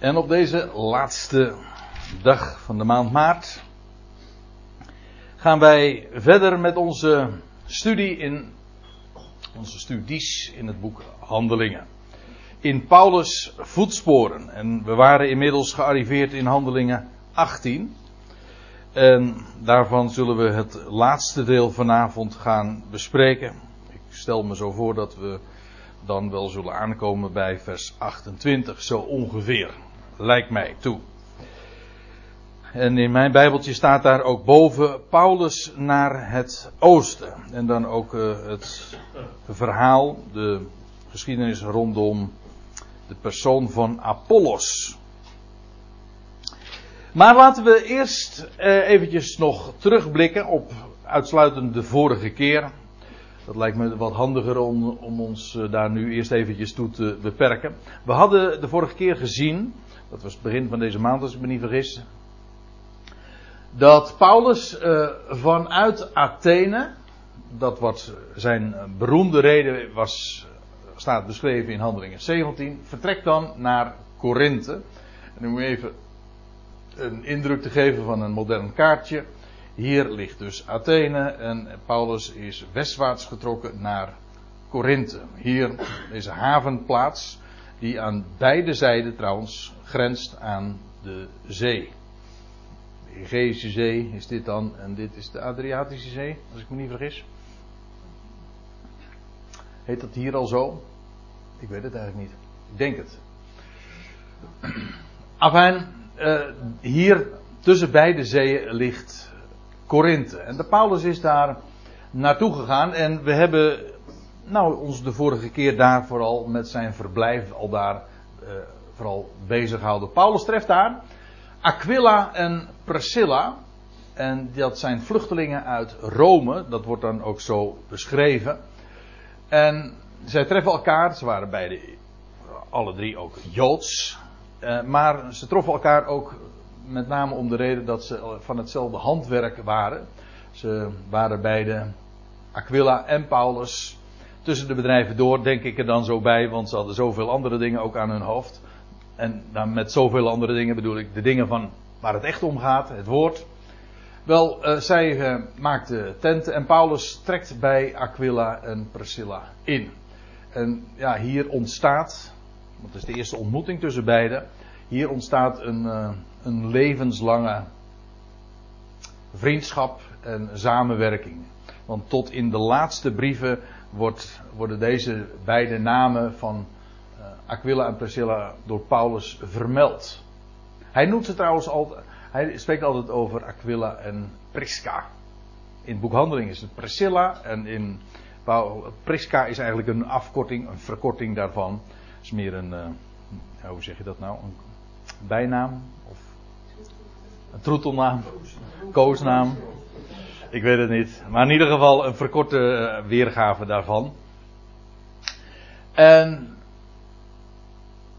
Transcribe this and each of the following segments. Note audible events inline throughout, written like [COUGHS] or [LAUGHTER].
En op deze laatste dag van de maand maart gaan wij verder met onze studie in onze studies in het boek Handelingen. In Paulus voetsporen. En we waren inmiddels gearriveerd in Handelingen 18. En daarvan zullen we het laatste deel vanavond gaan bespreken. Ik stel me zo voor dat we dan wel zullen aankomen bij vers 28, zo ongeveer. Lijkt mij toe. En in mijn Bijbeltje staat daar ook boven Paulus naar het oosten. En dan ook uh, het verhaal, de geschiedenis rondom de persoon van Apollos. Maar laten we eerst uh, eventjes nog terugblikken op uitsluitend de vorige keer. Dat lijkt me wat handiger om, om ons uh, daar nu eerst eventjes toe te beperken. We hadden de vorige keer gezien, dat was het begin van deze maand als ik me niet vergis, dat Paulus uh, vanuit Athene, dat wat zijn beroemde reden was, staat beschreven in Handelingen 17, vertrekt dan naar Korinthe. En om even een indruk te geven van een modern kaartje. Hier ligt dus Athene en Paulus is westwaarts getrokken naar Korinthe. Hier deze havenplaats, die aan beide zijden trouwens grenst aan de zee. De Egeïsche Zee is dit dan en dit is de Adriatische Zee, als ik me niet vergis. Heet dat hier al zo? Ik weet het eigenlijk niet. Ik denk het. Afijn, uh, hier tussen beide zeeën ligt Korinthe. En de Paulus is daar naartoe gegaan en we hebben nou, ons de vorige keer daar vooral met zijn verblijf al daar uh, vooral bezig gehouden. Paulus treft daar Aquila en Priscilla. En dat zijn vluchtelingen uit Rome. Dat wordt dan ook zo beschreven. En zij treffen elkaar. Ze waren beide, alle drie ook Joods. Uh, maar ze troffen elkaar ook met name om de reden dat ze van hetzelfde handwerk waren. Ze waren beide Aquila en Paulus. Tussen de bedrijven door denk ik er dan zo bij, want ze hadden zoveel andere dingen ook aan hun hoofd. En dan met zoveel andere dingen bedoel ik de dingen van waar het echt om gaat, het woord. Wel, uh, zij uh, maakte tenten en Paulus trekt bij Aquila en Priscilla in. En ja, hier ontstaat, want het is de eerste ontmoeting tussen beiden, hier ontstaat een, uh, een levenslange vriendschap en samenwerking. Want tot in de laatste brieven worden deze beide namen van Aquila en Priscilla door Paulus vermeld. Hij noemt ze trouwens altijd, hij spreekt altijd over Aquila en Prisca. In het boek Handeling is het Priscilla en in Prisca is eigenlijk een afkorting, een verkorting daarvan. Het is meer een, uh, hoe zeg je dat nou, een bijnaam of een troetelnaam, koosnaam. Ik weet het niet, maar in ieder geval een verkorte weergave daarvan. En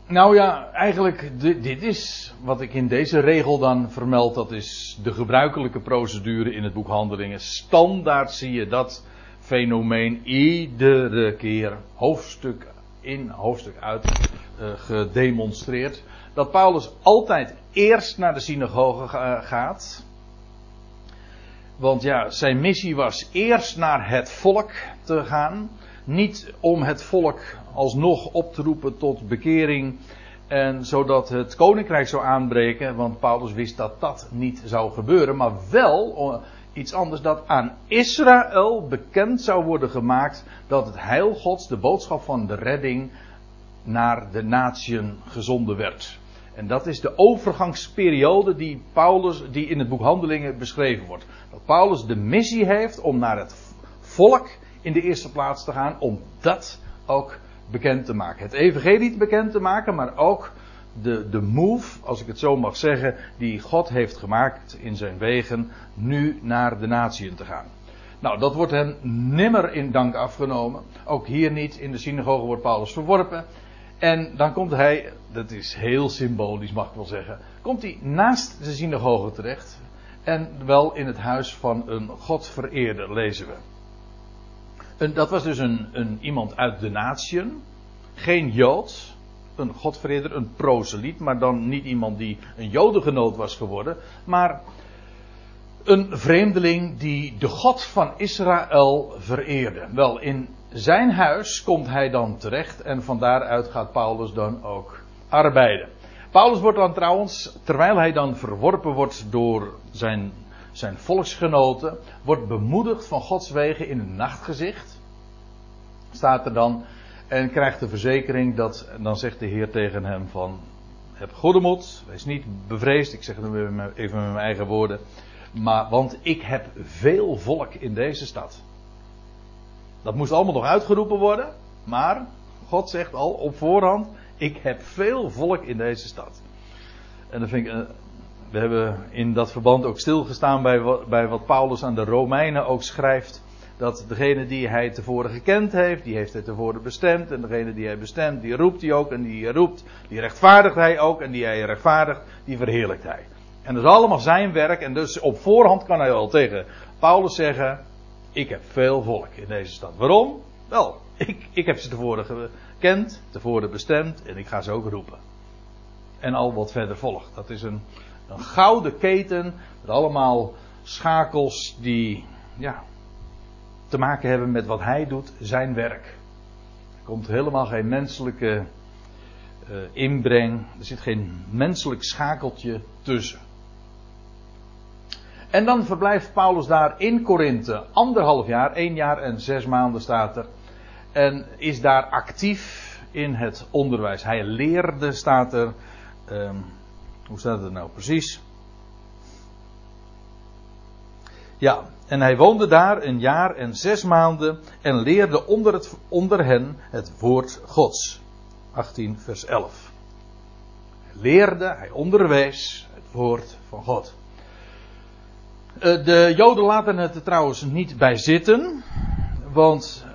nou ja, eigenlijk, dit is wat ik in deze regel dan vermeld. Dat is de gebruikelijke procedure in het boek Handelingen. Standaard zie je dat fenomeen iedere keer, hoofdstuk in, hoofdstuk uit, uh, gedemonstreerd. Dat Paulus altijd eerst naar de synagoge gaat. Want ja, zijn missie was eerst naar het volk te gaan. Niet om het volk alsnog op te roepen tot bekering. En zodat het koninkrijk zou aanbreken. Want Paulus wist dat dat niet zou gebeuren. Maar wel iets anders. Dat aan Israël bekend zou worden gemaakt. Dat het heil gods, de boodschap van de redding. naar de natieën gezonden werd. En dat is de overgangsperiode die, Paulus, die in het boek Handelingen beschreven wordt. Dat Paulus de missie heeft om naar het volk in de eerste plaats te gaan. Om dat ook bekend te maken. Het evangelie bekend te maken, maar ook de, de move, als ik het zo mag zeggen, die God heeft gemaakt in zijn wegen, nu naar de natieën te gaan. Nou, dat wordt hem nimmer in dank afgenomen. Ook hier niet. In de synagoge wordt Paulus verworpen. En dan komt hij, dat is heel symbolisch mag ik wel zeggen, komt hij naast de synagoge terecht. En wel in het huis van een Godvereerder, lezen we. En dat was dus een, een, iemand uit de natieën. Geen Jood. een godvreder, een proseliet, maar dan niet iemand die een jodengenoot was geworden, maar een vreemdeling die de God van Israël vereerde. Wel, in zijn huis komt hij dan terecht en van daaruit gaat Paulus dan ook arbeiden. Paulus wordt dan trouwens, terwijl hij dan verworpen wordt door zijn, zijn volksgenoten, wordt bemoedigd van Gods wegen in een nachtgezicht. Staat er dan en krijgt de verzekering dat, dan zegt de Heer tegen hem van, heb goede moed, wees niet bevreesd, ik zeg het even met mijn eigen woorden, maar, want ik heb veel volk in deze stad. Dat moest allemaal nog uitgeroepen worden, maar God zegt al op voorhand, ik heb veel volk in deze stad. En dan vind ik, eh, we hebben in dat verband ook stilgestaan bij wat, bij wat Paulus aan de Romeinen ook schrijft. Dat degene die hij tevoren gekend heeft, die heeft hij tevoren bestemd. En degene die hij bestemt, die roept hij ook. En die roept, die rechtvaardigt hij ook. En die hij rechtvaardigt, die verheerlijkt hij. En dat is allemaal zijn werk. En dus op voorhand kan hij al tegen Paulus zeggen: Ik heb veel volk in deze stad. Waarom? Wel, ik, ik heb ze tevoren gekend, tevoren bestemd. En ik ga ze ook roepen. En al wat verder volgt. Dat is een, een gouden keten. Met allemaal schakels die. Ja, te maken hebben met wat hij doet, zijn werk. Er komt helemaal geen menselijke uh, inbreng, er zit geen menselijk schakeltje tussen. En dan verblijft Paulus daar in Korinthe anderhalf jaar, één jaar en zes maanden staat er. En is daar actief in het onderwijs. Hij leerde, staat er. Um, hoe staat het nou precies? Ja, en hij woonde daar een jaar en zes maanden en leerde onder, het, onder hen het woord Gods. 18 vers 11. Hij leerde, hij onderwees het woord van God. Eh, de Joden laten het er trouwens niet bij zitten, want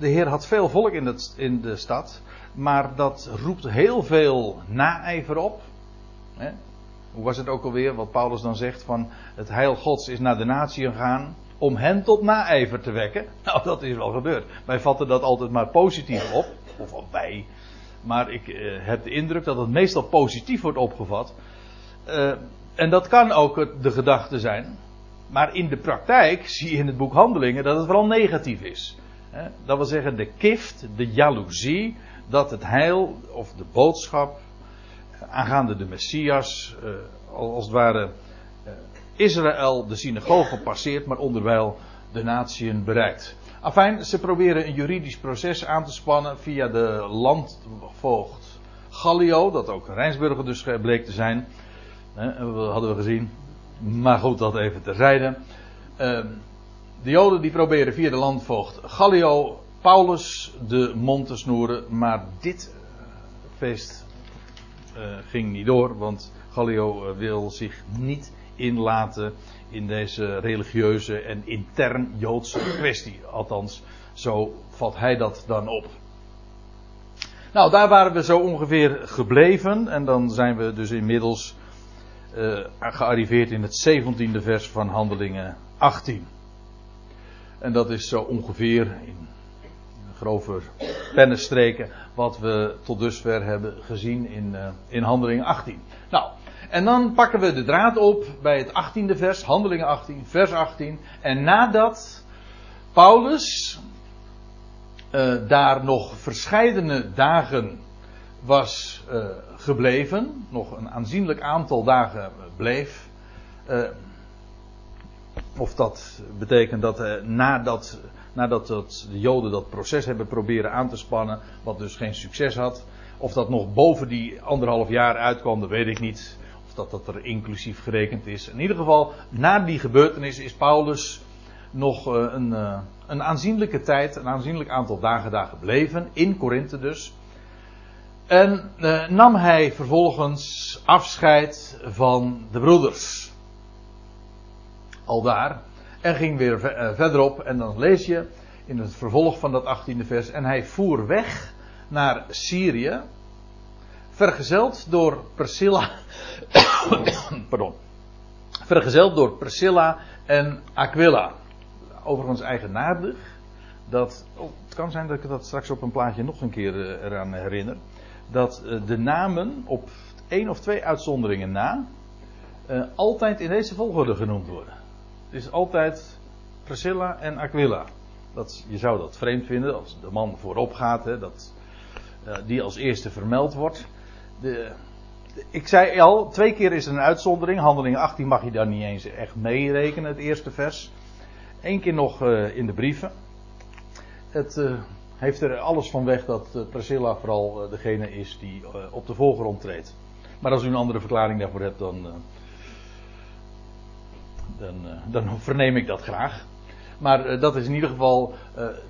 de Heer had veel volk in, in de stad, maar dat roept heel veel naijver op. Hoe was het ook alweer, wat Paulus dan zegt van het heil Gods is naar de natie gegaan om hen tot naijver te wekken. [LAUGHS] Nou, dat is wel gebeurd. Wij vatten dat altijd maar positief op, of wij. Maar ik eh, heb de indruk dat het meestal positief wordt opgevat. Uh, en dat kan ook de gedachte zijn. Maar in de praktijk zie je in het boek Handelingen dat het vooral negatief is. Dat wil zeggen, de kift, de jaloezie, dat het heil of de boodschap aangaande de Messias, uh, als het ware uh, Israël de synagoge passeert, maar onderwijl de natieën bereikt. Afijn, ze proberen een juridisch proces aan te spannen via de landvoogd Gallio, dat ook Rijnsburger dus bleek te zijn. Uh, hadden we gezien. Maar goed, dat even terzijde. Ehm, de Joden die proberen via de landvoogd Gallio Paulus de mond te snoeren, maar dit feest uh, ging niet door, want Gallio uh, wil zich niet inlaten in deze religieuze en intern Joodse kwestie. Althans, zo vat hij dat dan op. Nou, daar waren we zo ongeveer gebleven. En dan zijn we dus inmiddels uh, gearriveerd in het 17e vers van Handelingen 18. En dat is zo ongeveer in grove pennenstreken wat we tot dusver hebben gezien in, uh, in Handelingen 18. Nou, en dan pakken we de draad op bij het 18e vers, Handelingen 18, vers 18. En nadat Paulus uh, daar nog verscheidene dagen was uh, gebleven, nog een aanzienlijk aantal dagen bleef. of dat betekent dat nadat nadat dat, de Joden dat proces hebben proberen aan te spannen, wat dus geen succes had. Of dat nog boven die anderhalf jaar uitkwam, dat weet ik niet. Of dat dat er inclusief gerekend is. In ieder geval, na die gebeurtenis is Paulus nog een, een aanzienlijke tijd, een aanzienlijk aantal dagen daar gebleven, in Korinthe dus. En uh, nam hij vervolgens afscheid van de broeders. Al daar. En ging weer eh, verderop. En dan lees je in het vervolg van dat 18e vers. En hij voer weg naar Syrië. Vergezeld door Priscilla. [COUGHS] pardon. Vergezeld door Priscilla en Aquila. Overigens eigenaardig. Dat, oh, het kan zijn dat ik dat straks op een plaatje nog een keer uh, eraan herinner. Dat eh, de namen op één of twee uitzonderingen na uh, altijd in deze volgorde genoemd worden. Het is altijd Priscilla en Aquila. Dat, je zou dat vreemd vinden als de man voorop gaat, hè, dat uh, die als eerste vermeld wordt. De, ik zei al, twee keer is er een uitzondering. Handeling 18 mag je daar niet eens echt meerekenen, het eerste vers. Eén keer nog in de brieven. Het heeft er alles van weg dat uh, Priscilla vooral degene is die op de voorgrond treedt. Maar als u een andere verklaring daarvoor hebt, dan, dan, dan verneem ik dat graag. Maar dat is in ieder geval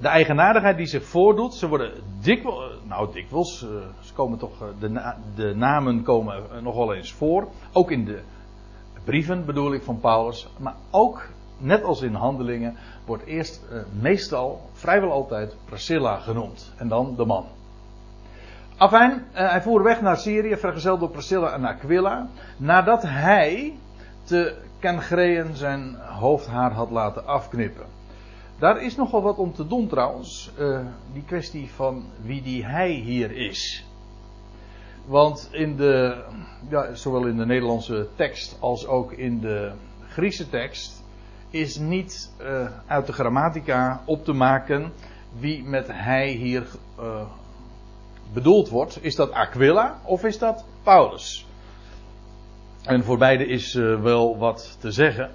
de eigenaardigheid die zich voordoet. Ze worden dikwijls, nou dikwijls, ze komen toch, de, de namen komen nogal eens voor. Ook in de brieven bedoel ik van Paulus. Maar ook net als in handelingen, wordt eerst uh, meestal, vrijwel altijd, Priscilla genoemd. En dan de man. Afijn, uh, hij voer weg naar Syrië, vergezeld door Priscilla en Aquila. Nadat hij te Kengreën zijn hoofdhaar had laten afknippen. Daar is nogal wat om te doen trouwens. Uh, die kwestie van wie die hij hier is. Want in de, ja, zowel in de Nederlandse tekst als ook in de Griekse tekst is niet uh, uit de grammatica op te maken wie met hij hier uh, bedoeld wordt. Is dat Aquila of is dat Paulus? En voor beide is uh, wel wat te zeggen.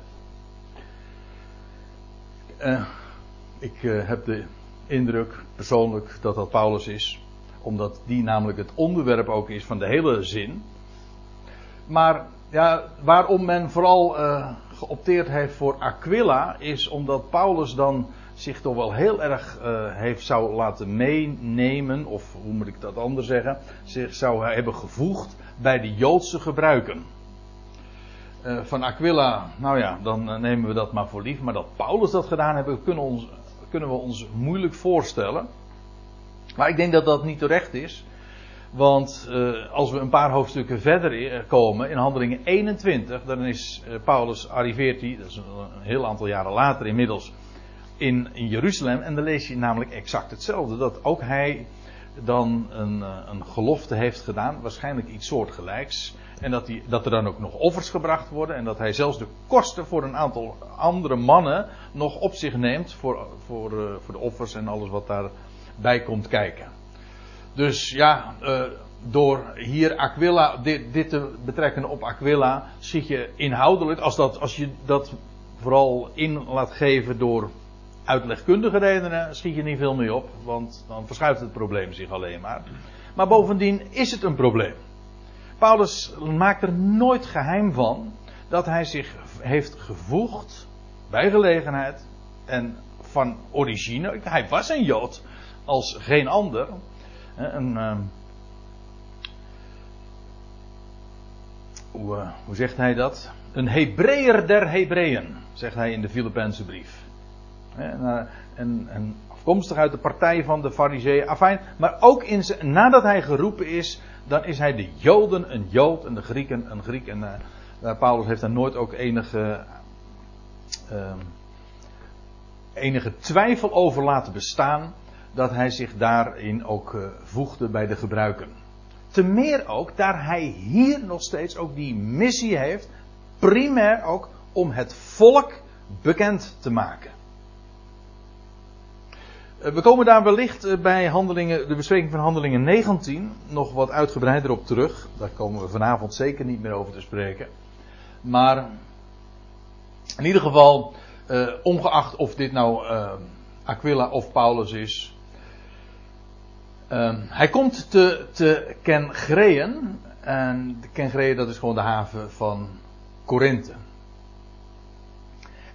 ik heb de indruk persoonlijk dat dat Paulus is, omdat die namelijk het onderwerp ook is van de hele zin. Maar ja, waarom men vooral geopteerd heeft voor Aquila is omdat Paulus dan zich toch wel heel erg uh, heeft zou laten meenemen, of hoe moet ik dat anders zeggen, zich zou hebben gevoegd bij de Joodse gebruiken. Uh, van Aquila, nou ja, dan uh, nemen we dat maar voor lief, maar dat Paulus dat gedaan heeft, kunnen, ons, kunnen we ons moeilijk voorstellen. Maar ik denk dat dat niet terecht is. Want uh, als we een paar hoofdstukken verder komen, in handelingen 21, dan is uh, Paulus arriveert hij, dat is een, heel aantal jaren later inmiddels, in, Jeruzalem. En dan lees je namelijk exact hetzelfde. Dat ook hij dan een, een gelofte heeft gedaan, waarschijnlijk iets soortgelijks. En dat, die, dat er dan ook nog offers gebracht worden. En dat hij zelfs de kosten voor een aantal andere mannen nog op zich neemt. Voor, voor, voor de offers en alles wat daarbij komt kijken. Dus ja, uh, door hier Aquila, dit, dit, te betrekken op Aquila, zie je inhoudelijk, als, dat, als je dat vooral in laat geven door uitlegkundige redenen, schiet je niet veel mee op, want dan verschuift het probleem zich alleen maar. Maar bovendien is het een probleem. Paulus maakt er nooit geheim van dat hij zich heeft gevoegd bij gelegenheid en van origine, hij was een Jood als geen ander, uh, hoe, uh, hoe, zegt hij dat? Een Hebreeër der Hebreeën, zegt hij in de Filipijnse brief. En, uh, en, en, afkomstig uit de partij van de Fariseeën. Afijn, maar ook in nadat hij geroepen is, dan is hij de Joden een Jood en de Grieken een Griek. En uh, Paulus heeft daar nooit ook enige, ehm, enige twijfel over laten bestaan dat hij zich daarin ook uh, voegde bij de gebruiken. Te meer ook, daar hij hier nog steeds ook die missie heeft, primair ook om het volk bekend te maken. Uh, we komen daar wellicht uh, bij handelingen, de bespreking van handelingen 19 nog wat uitgebreider op terug. Daar komen we vanavond zeker niet meer over te spreken. Maar in ieder geval, ongeacht of dit nou Aquila of Paulus is, Um, hij komt te, te Kengreën. En Kengreën dat is gewoon de haven van Korinthe.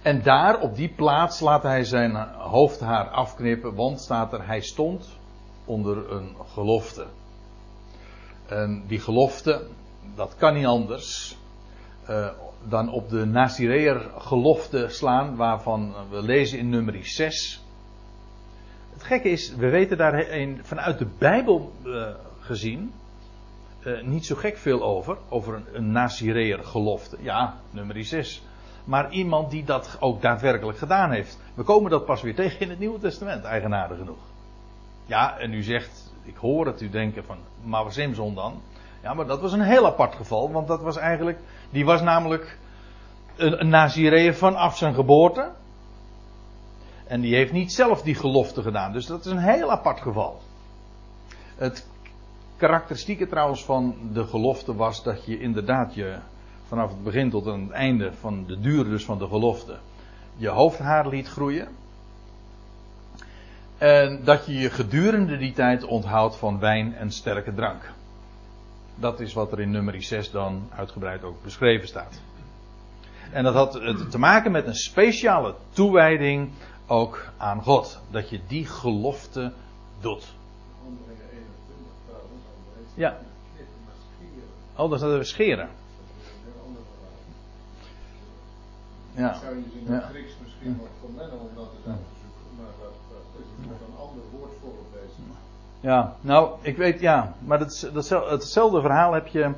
En daar op die plaats laat hij zijn hoofdhaar afknippen. Want staat er, hij stond onder een gelofte. En die gelofte, dat kan niet anders. Uh, dan op de Nazireër gelofte slaan. Waarvan we lezen in nummer 6 het gekke is, we weten daar vanuit de Bijbel uh, gezien uh, niet zo gek veel over. Over een, een Nazireër gelofte. Ja, nummer 6. Maar iemand die dat ook daadwerkelijk gedaan heeft. We komen dat pas weer tegen in het Nieuwe Testament, eigenaardig genoeg. Ja, en u zegt, ik hoor het u denken van, maar Simson dan? Ja, maar dat was een heel apart geval, want dat was eigenlijk, die was namelijk een, een Nazireër vanaf zijn geboorte. En die heeft niet zelf die gelofte gedaan, dus dat is een heel apart geval. Het karakteristieke trouwens van de gelofte was dat je inderdaad je vanaf het begin tot aan het einde van de duur dus van de gelofte je hoofdhaar liet groeien. En dat je je gedurende die tijd onthoudt van wijn en sterke drank. Dat is wat er in nummer 6 dan uitgebreid ook beschreven staat. En dat had te maken met een speciale toewijding ook aan God. Dat je die gelofte doet. Ja. Oh, dat is we scheren. Ja. Zou je in het Grieks misschien nog vermengen om dat te zoeken, maar dat, is een ander woord voor op deze. Ja, nou, ik weet, ja, maar dat, dat, hetzelfde verhaal heb je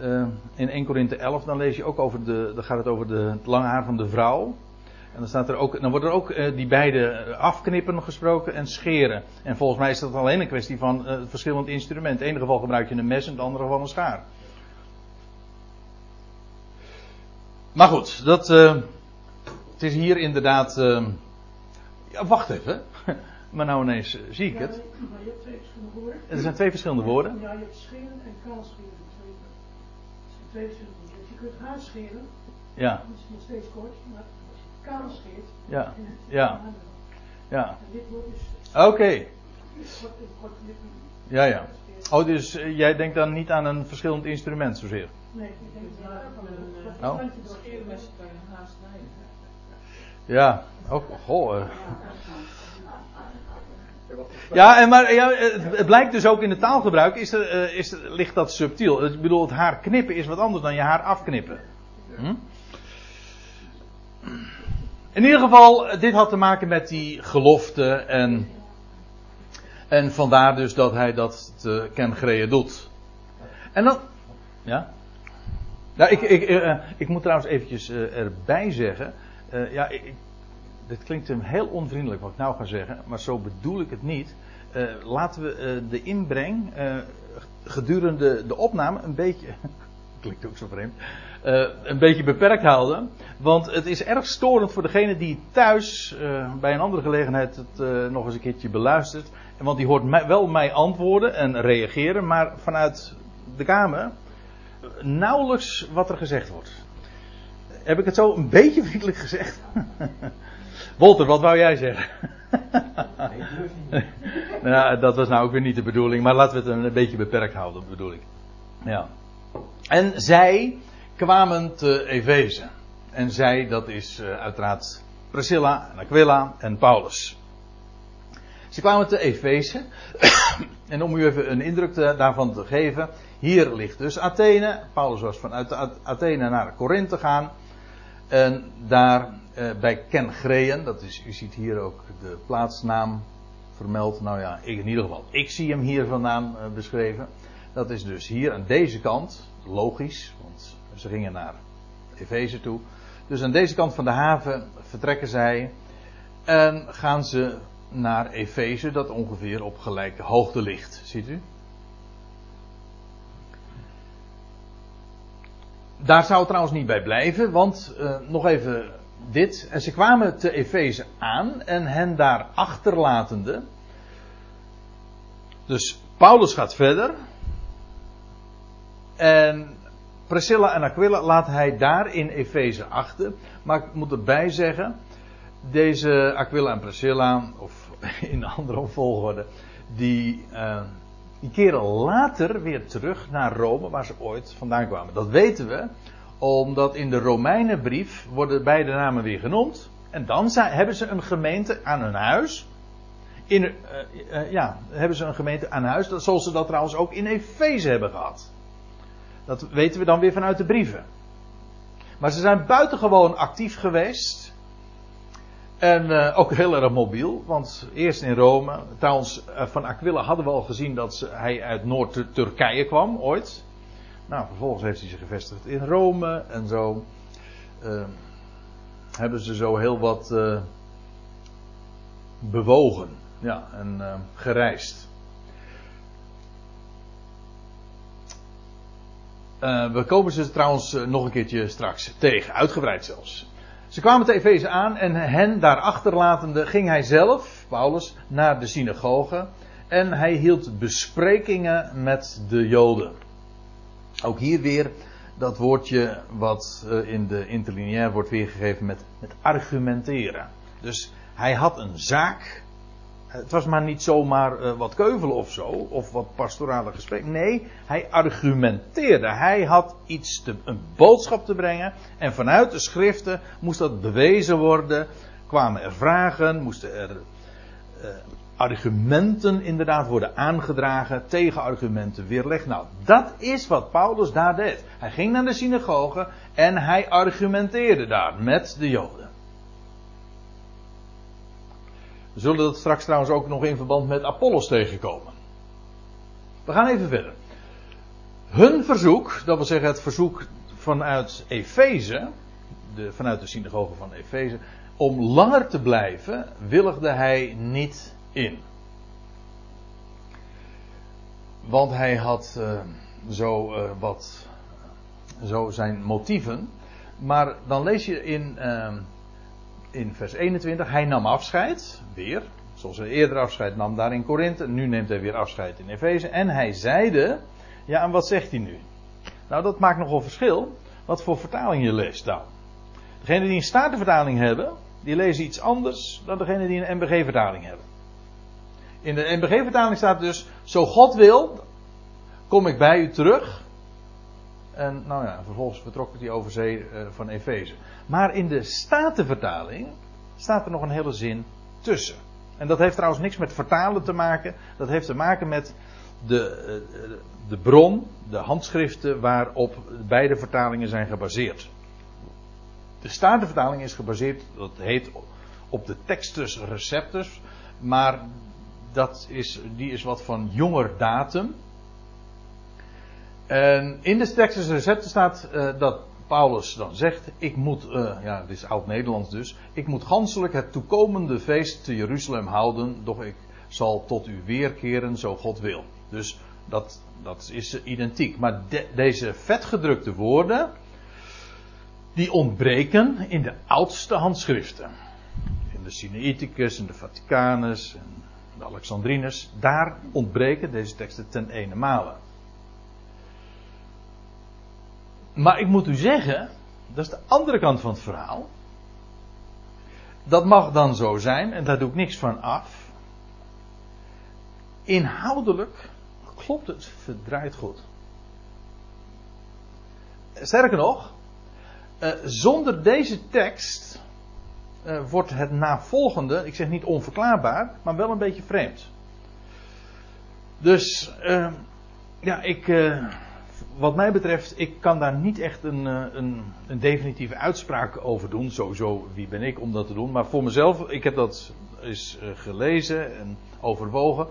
uh, in 1 Korinthe 11. Dan lees je ook over de, dan gaat het over de, het lange haar van de vrouw. En dan, staat er ook, dan wordt er ook uh, die beide afknippen gesproken en scheren. En volgens mij is dat alleen een kwestie van uh, verschillend instrument. In het ene geval gebruik je een mes, in het andere geval een schaar. Maar goed, dat, uh, het is hier inderdaad. Ja, wacht even. [LAUGHS] maar nou ineens zie ik het. Ja, maar je hebt twee verschillende woorden. Er zijn twee verschillende woorden. Ja, je hebt scheren en kaalscheren. Dat zijn twee verschillende woorden. Dus je kunt haar scheren. Ja. Dat is nog steeds kort. Maar Ja. Ja. Ja. Oké. Okay. Ja, ja. Oh, dus jij denkt dan niet aan een verschillend instrument zozeer? Nee, ik denk dat nou. Ja, ook, goh. Uh. Ja, en maar ja, het blijkt dus ook in het taalgebruik is er, is, ligt dat subtiel. Ik bedoel, het haar knippen is wat anders dan je haar afknippen. Hm? In ieder geval, dit had te maken met die gelofte en, en vandaar dus dat hij dat te Ken doet. En dan, ja? Nou, ik, ik, uh, ik moet trouwens eventjes erbij zeggen. Ja, ik, dit klinkt hem heel onvriendelijk wat ik nou ga zeggen, maar zo bedoel ik het niet. laten we de inbreng gedurende de opname een beetje. [LAUGHS] klinkt ook zo vreemd. Een beetje beperkt houden. Want het is erg storend voor degene die thuis bij een andere gelegenheid het nog eens een keertje beluistert. Want die hoort wel mij antwoorden en reageren, maar vanuit de kamer nauwelijks wat er gezegd wordt. Heb ik het zo een beetje vriendelijk gezegd? [LAUGHS] Walter, wat wou jij zeggen? [LAUGHS] nou, dat was nou ook weer niet de bedoeling, maar laten we het een beetje beperkt houden, bedoel ik. Ja. En zij kwamen te Efeze. En zij, dat is uh, uiteraard Priscilla en Aquila en Paulus. Ze kwamen te Efeze. [COUGHS] en om u even een indruk te, daarvan te geven. Hier ligt dus Athene. Paulus was vanuit Athene naar Korinthe gegaan. En daar eh, bij Kengreën, dat is, u ziet hier ook de plaatsnaam vermeld. Nou ja, in ieder geval, ik zie hem hier vandaan uh, beschreven. Dat is dus hier aan deze kant, logisch, want ze gingen naar Efeze toe. Dus aan deze kant van de haven vertrekken zij en gaan ze naar Efeze, dat ongeveer op gelijke hoogte ligt. Ziet u? Daar zou het trouwens niet bij blijven, want uh, nog even dit. En ze kwamen te Efeze aan en hen daar achterlatende. Dus Paulus gaat verder. En Priscilla en Aquila laat hij daar in Efeze achter. Maar ik moet erbij zeggen, deze Aquila en Priscilla, of [LAUGHS] in andere volgorde, die, uh, die keren later weer terug naar Rome, waar ze ooit vandaan kwamen. Dat weten we, omdat in de Romeinenbrief worden beide namen weer genoemd. En dan zijn, hebben ze een gemeente aan hun huis. In, uh, uh, ja, hebben ze een gemeente aan huis, zoals ze dat trouwens ook in Efeze hebben gehad. Dat weten we dan weer vanuit de brieven. Maar ze zijn buitengewoon actief geweest. En uh, ook heel erg mobiel, want eerst in Rome. Trouwens, uh, van Aquila hadden we al gezien dat hij uit Noord-Turkije kwam, ooit. Nou, vervolgens heeft hij zich gevestigd in Rome en zo. Uh, hebben ze zo heel wat bewogen. Ja, en gereisd. Uh, we komen ze trouwens uh, nog een keertje straks tegen, uitgebreid zelfs. Ze kwamen te Efeze aan en hen daar achterlatende ging hij zelf, Paulus, naar de synagoge en hij hield besprekingen met de Joden. Ook hier weer dat woordje wat uh, in de interlineair wordt weergegeven met, met argumenteren. Dus hij had een zaak. Het was maar niet zomaar uh, wat keuvelen of zo, of wat pastorale gesprekken. Nee, hij argumenteerde. Hij had iets te, een boodschap te brengen. En vanuit de schriften moest dat bewezen worden. Kwamen er vragen, moesten er uh, argumenten inderdaad worden aangedragen, tegenargumenten weerlegd. Nou, dat is wat Paulus daar deed. Hij ging naar de synagoge en hij argumenteerde daar met de Joden. Zullen dat straks trouwens ook nog in verband met Apollos tegenkomen. We gaan even verder. Hun verzoek, dat wil zeggen het verzoek vanuit Efeze, de, vanuit de synagoge van Efeze, om langer te blijven, willigde hij niet in. Want hij had uh, zo uh, wat, zo zijn motieven. Maar dan lees je in, uh, in vers 21, hij nam afscheid, weer, zoals hij eerder afscheid nam daar in Korinthe. Nu neemt hij weer afscheid in Efeze. En hij zeide, ja en wat zegt hij nu? Nou dat maakt nogal verschil, wat voor vertaling je leest nou. Degenen die een statenvertaling hebben, die lezen iets anders dan degenen die een MBG-vertaling hebben. In de NBG-vertaling staat dus: Zo God wil, kom ik bij u terug. En nou ja, vervolgens vertrok hij over zee uh, van Efeze. Maar in de Statenvertaling staat er nog een hele zin tussen. En dat heeft trouwens niks met vertalen te maken. Dat heeft te maken met de, uh, de bron, de handschriften waarop beide vertalingen zijn gebaseerd. De Statenvertaling is gebaseerd, dat heet op de Textus Receptus. Maar dat is, die is wat van jonger datum. En in de Textus Recepten staat uh, dat Paulus dan zegt: Ik moet, uh, ja, dit is oud-Nederlands dus. Ik moet ganselijk het toekomende feest te Jeruzalem houden, doch ik zal tot u weerkeren, zo God wil. Dus dat, dat is identiek. Maar de, deze vetgedrukte woorden, die ontbreken in de oudste handschriften. In de Sinaiticus en de Vaticanus en de Alexandrinus, daar ontbreken deze teksten ten ene male. Maar ik moet u zeggen, dat is de andere kant van het verhaal. Dat mag dan zo zijn, en daar doe ik niks van af. Inhoudelijk klopt het verdraaid goed. Sterker nog, eh, zonder deze tekst uh, wordt het navolgende, ik zeg niet onverklaarbaar, maar wel een beetje vreemd. Dus, uh, ja, ik, wat mij betreft, ik kan daar niet echt een, een, een, definitieve uitspraak over doen. Sowieso, wie ben ik om dat te doen? Maar voor mezelf, ik heb dat eens gelezen en overwogen.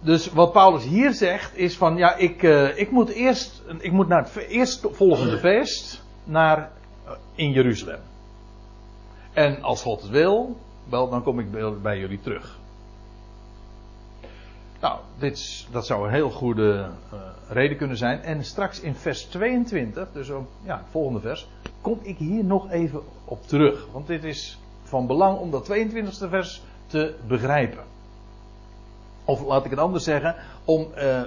Dus wat Paulus hier zegt is van, ja, ik, ik moet eerst, ik moet naar het eerstvolgende feest, naar in Jeruzalem. En als God het wil, wel, dan kom ik bij jullie terug. Dit, dat zou een heel goede uh, reden kunnen zijn. En straks in vers 22, dus ja, het volgende vers, kom ik hier nog even op terug. Want dit is van belang om dat 22e vers te begrijpen. Of laat ik het anders zeggen, om, uh,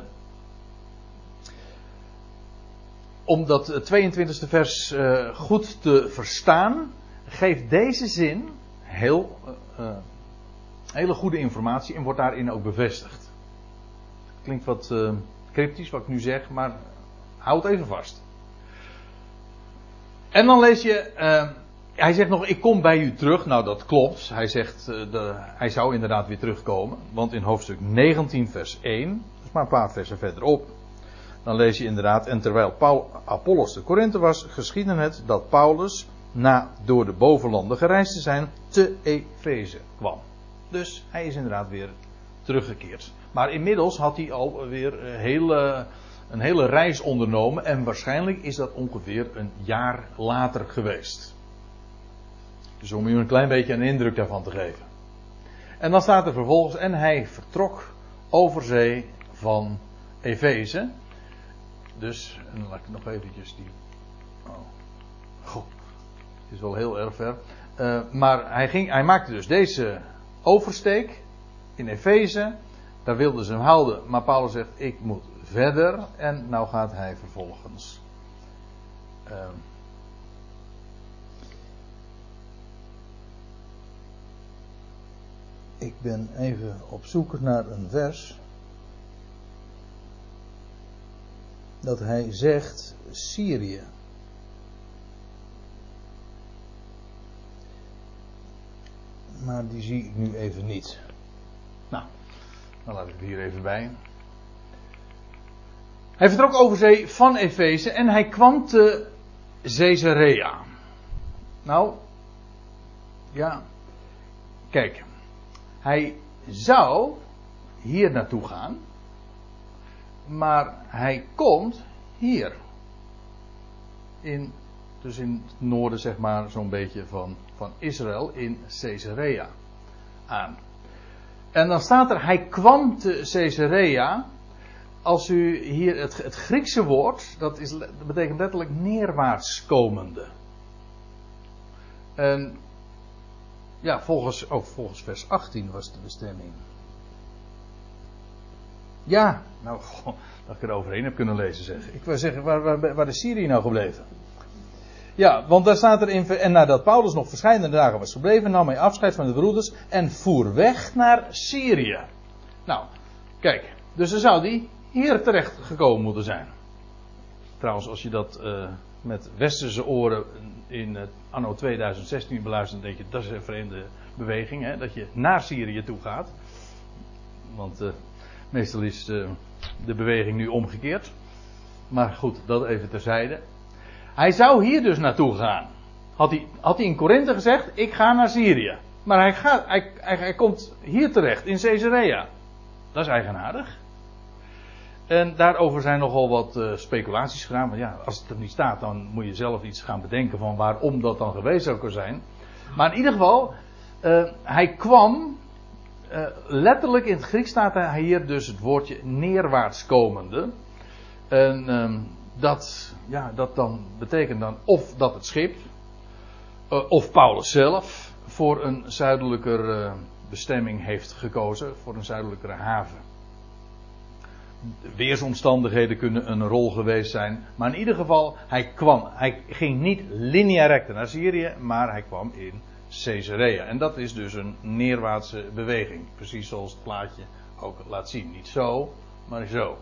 om dat 22e vers uh, goed te verstaan, geeft deze zin heel, hele goede informatie en wordt daarin ook bevestigd. Klinkt wat uh, cryptisch wat ik nu zeg, maar houd even vast. En dan lees je, uh, hij zegt nog, ik kom bij u terug. Nou, dat klopt. Hij zegt, de, hij zou inderdaad weer terugkomen. Want in hoofdstuk 19, vers 1, dat is maar een paar versen verderop, dan lees je inderdaad, en terwijl Paul, Apollos de Korinthe was, geschiedde het dat Paulus na door de bovenlanden gereisd te zijn, te Efeze kwam. Dus hij is inderdaad weer teruggekeerd. Maar inmiddels had hij alweer een hele, een hele reis ondernomen en waarschijnlijk is dat ongeveer een jaar later geweest. Dus om u een klein beetje een indruk daarvan te geven. En dan staat er vervolgens, en hij vertrok over zee van Efeze. dus, en dan laat ik nog eventjes die. Oh. Goh, het is wel heel erg ver. Uh, maar hij, ging, hij maakte dus deze oversteek in Efeze. Daar wilden ze hem houden. Maar Paulus zegt: Ik moet verder. En nou gaat hij vervolgens. Uh, ik ben even op zoek naar een vers. Dat hij zegt Syrië. Maar die zie ik nu even niet. Nou, dan laat ik het hier even bij. Hij vertrok over zee van Efeze en hij kwam te Caesarea. Nou, ja, kijk, hij zou hier naartoe gaan, maar hij komt hier. In, dus in het noorden, zeg maar, zo'n beetje van, van Israël, in Caesarea aan. En dan staat er, hij kwam te Caesarea. Als u hier het, het Griekse woord, dat, is, dat betekent letterlijk neerwaarts komende. En ja, volgens, ook volgens vers 18 was de bestemming. Ja, nou, dat ik er overheen heb kunnen lezen zeg. Ik wil zeggen, waar, waar, waar is Syrië nou gebleven? Ja, want daar staat er in. En nadat Paulus nog verschillende dagen was gebleven, nam hij afscheid van de broeders en voer weg naar Syrië. Nou, kijk, dus dan zou die hier terecht gekomen moeten zijn. Trouwens, als je dat uh, met westerse oren in anno 2016 beluistert, denk je dat is een vreemde beweging, hè? dat je naar Syrië toe gaat. Want uh, meestal is uh, de beweging nu omgekeerd. Maar goed, dat even terzijde. Hij zou hier dus naartoe gaan. Had hij, had hij in Korinthe gezegd, ik ga naar Syrië. Maar hij, gaat, hij, hij, hij komt hier terecht, in Caesarea. Dat is eigenaardig. En daarover zijn nogal wat uh, speculaties gedaan. Maar ja, als het er niet staat, dan moet je zelf iets gaan bedenken van waarom dat dan geweest zou kunnen zijn. Maar in ieder geval, uh, hij kwam, uh, letterlijk in het Grieks staat hij hier dus het woordje neerwaarts komende. En ehm, dat, ja, dat dan betekent dan of dat het schip, of Paulus zelf, voor een zuidelijker bestemming heeft gekozen, voor een zuidelijkere haven weersomstandigheden kunnen een rol geweest zijn. Maar in ieder geval, hij kwam. Hij ging niet linea recta naar Syrië, maar hij kwam in Caesarea. En dat is dus een neerwaartse beweging. Precies zoals het plaatje ook laat zien. Niet zo, maar zo.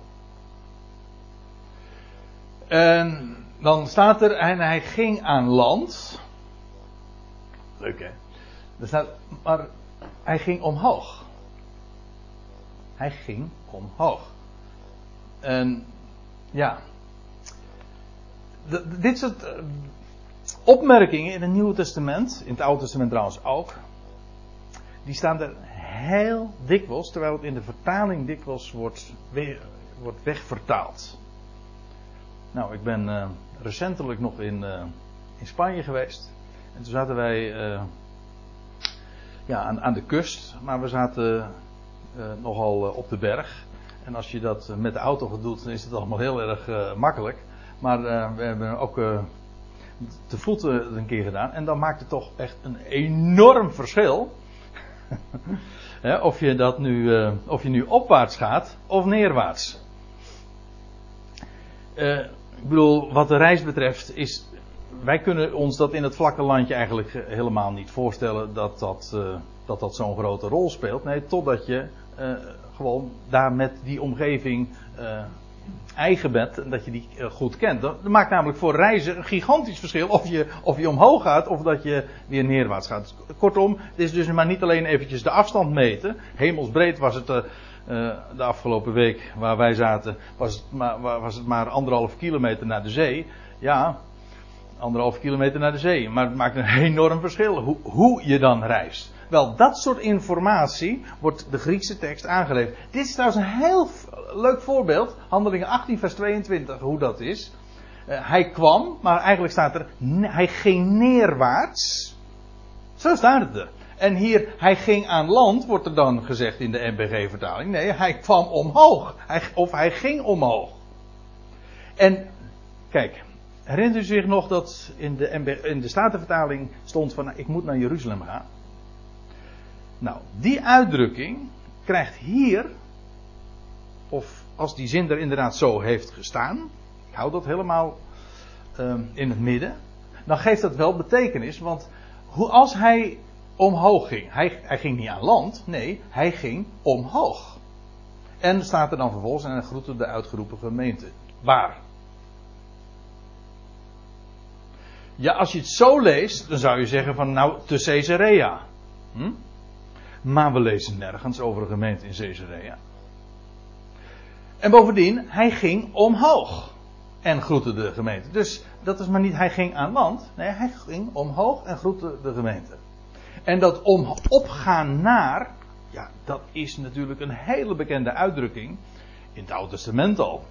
En dan staat er, en hij ging aan land. Leuk hè? Er staat, maar hij ging omhoog. Hij ging omhoog. En ja, dit soort eh, opmerkingen in het Nieuwe Testament, in het Oude Testament trouwens ook, die staan er heel dikwijls, terwijl het in de vertaling dikwijls wordt, wordt wegvertaald. Nou, ik ben uh, recentelijk nog in, uh, in Spanje geweest. En toen zaten wij uh, ja, aan, aan, de kust, maar we zaten nogal op de berg. En als je dat met de auto doet, dan is het allemaal heel erg uh, makkelijk. Maar uh, we hebben ook uh, te voet een keer gedaan. En dan maakt het toch echt een enorm verschil. [LAUGHS] of, je dat nu, of je nu opwaarts gaat of neerwaarts. Ik bedoel, wat de reis betreft is. Wij kunnen ons dat in het vlakke landje eigenlijk helemaal niet voorstellen dat dat, dat, dat zo'n grote rol speelt. Nee, totdat je gewoon daar met die omgeving uh, eigen bent en dat je die goed kent. Dat, maakt namelijk voor reizen een gigantisch verschil of je, of je omhoog gaat of dat je weer neerwaarts gaat. Kortom, het is dus maar niet alleen eventjes de afstand meten. Hemelsbreed was het uh, de afgelopen week waar wij zaten, was het, maar, was het maar anderhalf kilometer naar de zee. Ja, anderhalf kilometer naar de zee. Maar het maakt een [LAUGHS] enorm verschil hoe, hoe je dan reist. Wel, dat soort informatie wordt de Griekse tekst aangeleverd. Dit is trouwens een heel leuk voorbeeld. Handelingen 18, vers 22, hoe dat is. Uh, hij kwam, maar eigenlijk staat er, hij ging neerwaarts. Zo staat het er. En hier, hij ging aan land, wordt er dan gezegd in de MBG-vertaling. Nee, hij kwam omhoog. Of hij ging omhoog. En kijk, herinnert u zich nog dat in de, in de Statenvertaling stond van ik moet naar Jeruzalem gaan? Nou, die uitdrukking krijgt hier, of als die zin er inderdaad zo heeft gestaan, ik hou dat helemaal uh, in het midden, dan geeft dat wel betekenis, want als hij omhoog ging, hij, hij ging niet aan land, nee, hij ging omhoog. En staat er dan vervolgens en groette de uitgeroepen gemeente. Waar? Ja, als je het zo leest, dan zou je zeggen van nou, te Caesarea. Hm? Maar we lezen nergens over een gemeente in Caesarea. En bovendien, hij ging omhoog. En groette de gemeente. Dus dat is maar niet, hij ging aan land. Nee, hij ging omhoog en groette de gemeente. En dat om opgaan naar, ja, dat is natuurlijk een hele bekende uitdrukking in het Oude Testament al.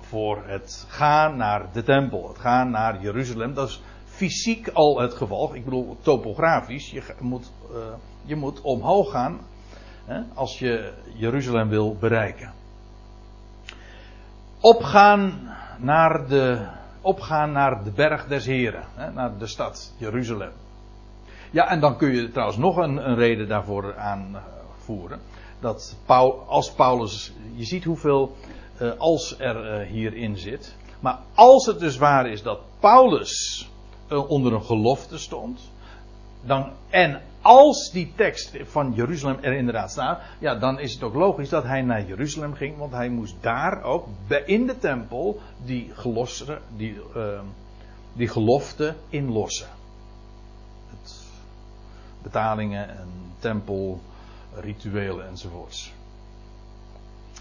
Voor het gaan naar de tempel, het gaan naar Jeruzalem, dat is fysiek al het geval. Ik bedoel, topografisch, je moet, uh, je moet omhoog gaan hè, als je Jeruzalem wil bereiken. Opgaan naar de, opgaan naar de berg des Heren, hè, naar de stad Jeruzalem. Ja, en dan kun je trouwens nog een, een reden daarvoor aanvoeren. Dat als Paulus, je ziet hoeveel uh, als er uh, hierin zit. Maar als het dus waar is dat Paulus uh, onder een gelofte stond. Dan, en als die tekst van Jeruzalem er inderdaad staat, ja, dan is het ook logisch dat hij naar Jeruzalem ging, want hij moest daar ook in de tempel die, gelossen, die, die gelofte inlossen betalingen en tempelrituelen enzovoorts.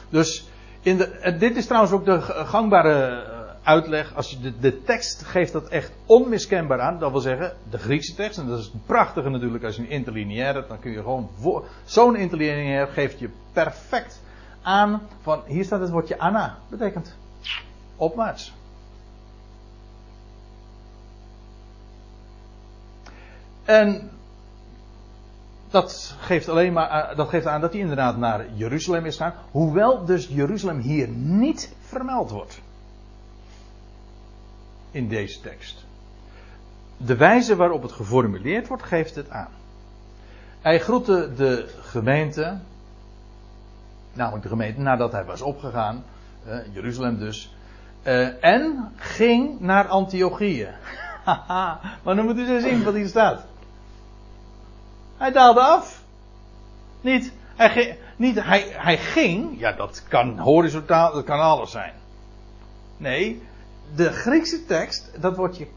Dus in de, dit is trouwens ook de gangbare eh, uitleg. Als je de, de, tekst geeft dat echt onmiskenbaar aan. Dat wil zeggen, de Griekse tekst. En dat is het natuurlijk als je een interlineair hebt. Dan kun je gewoon. Zo'n interlineair geeft je perfect aan. Van hier staat het woordje Anna. Betekent opwaarts. En dat geeft alleen maar dat geeft aan dat hij inderdaad naar Jeruzalem is gegaan. Hoewel dus Jeruzalem hier niet vermeld wordt. In deze tekst. De wijze waarop het geformuleerd wordt, geeft het aan. Hij groette de gemeente, namelijk de gemeente nadat hij was opgegaan, eh, Jeruzalem dus, eh, en ging naar Antiochieën. [LAUGHS] maar dan moet u eens zien wat hier staat. Hij daalde af. Niet, hij, niet hij, hij ging, ja dat kan horizontaal, dat kan alles zijn. Nee, de Griekse tekst, dat woordje,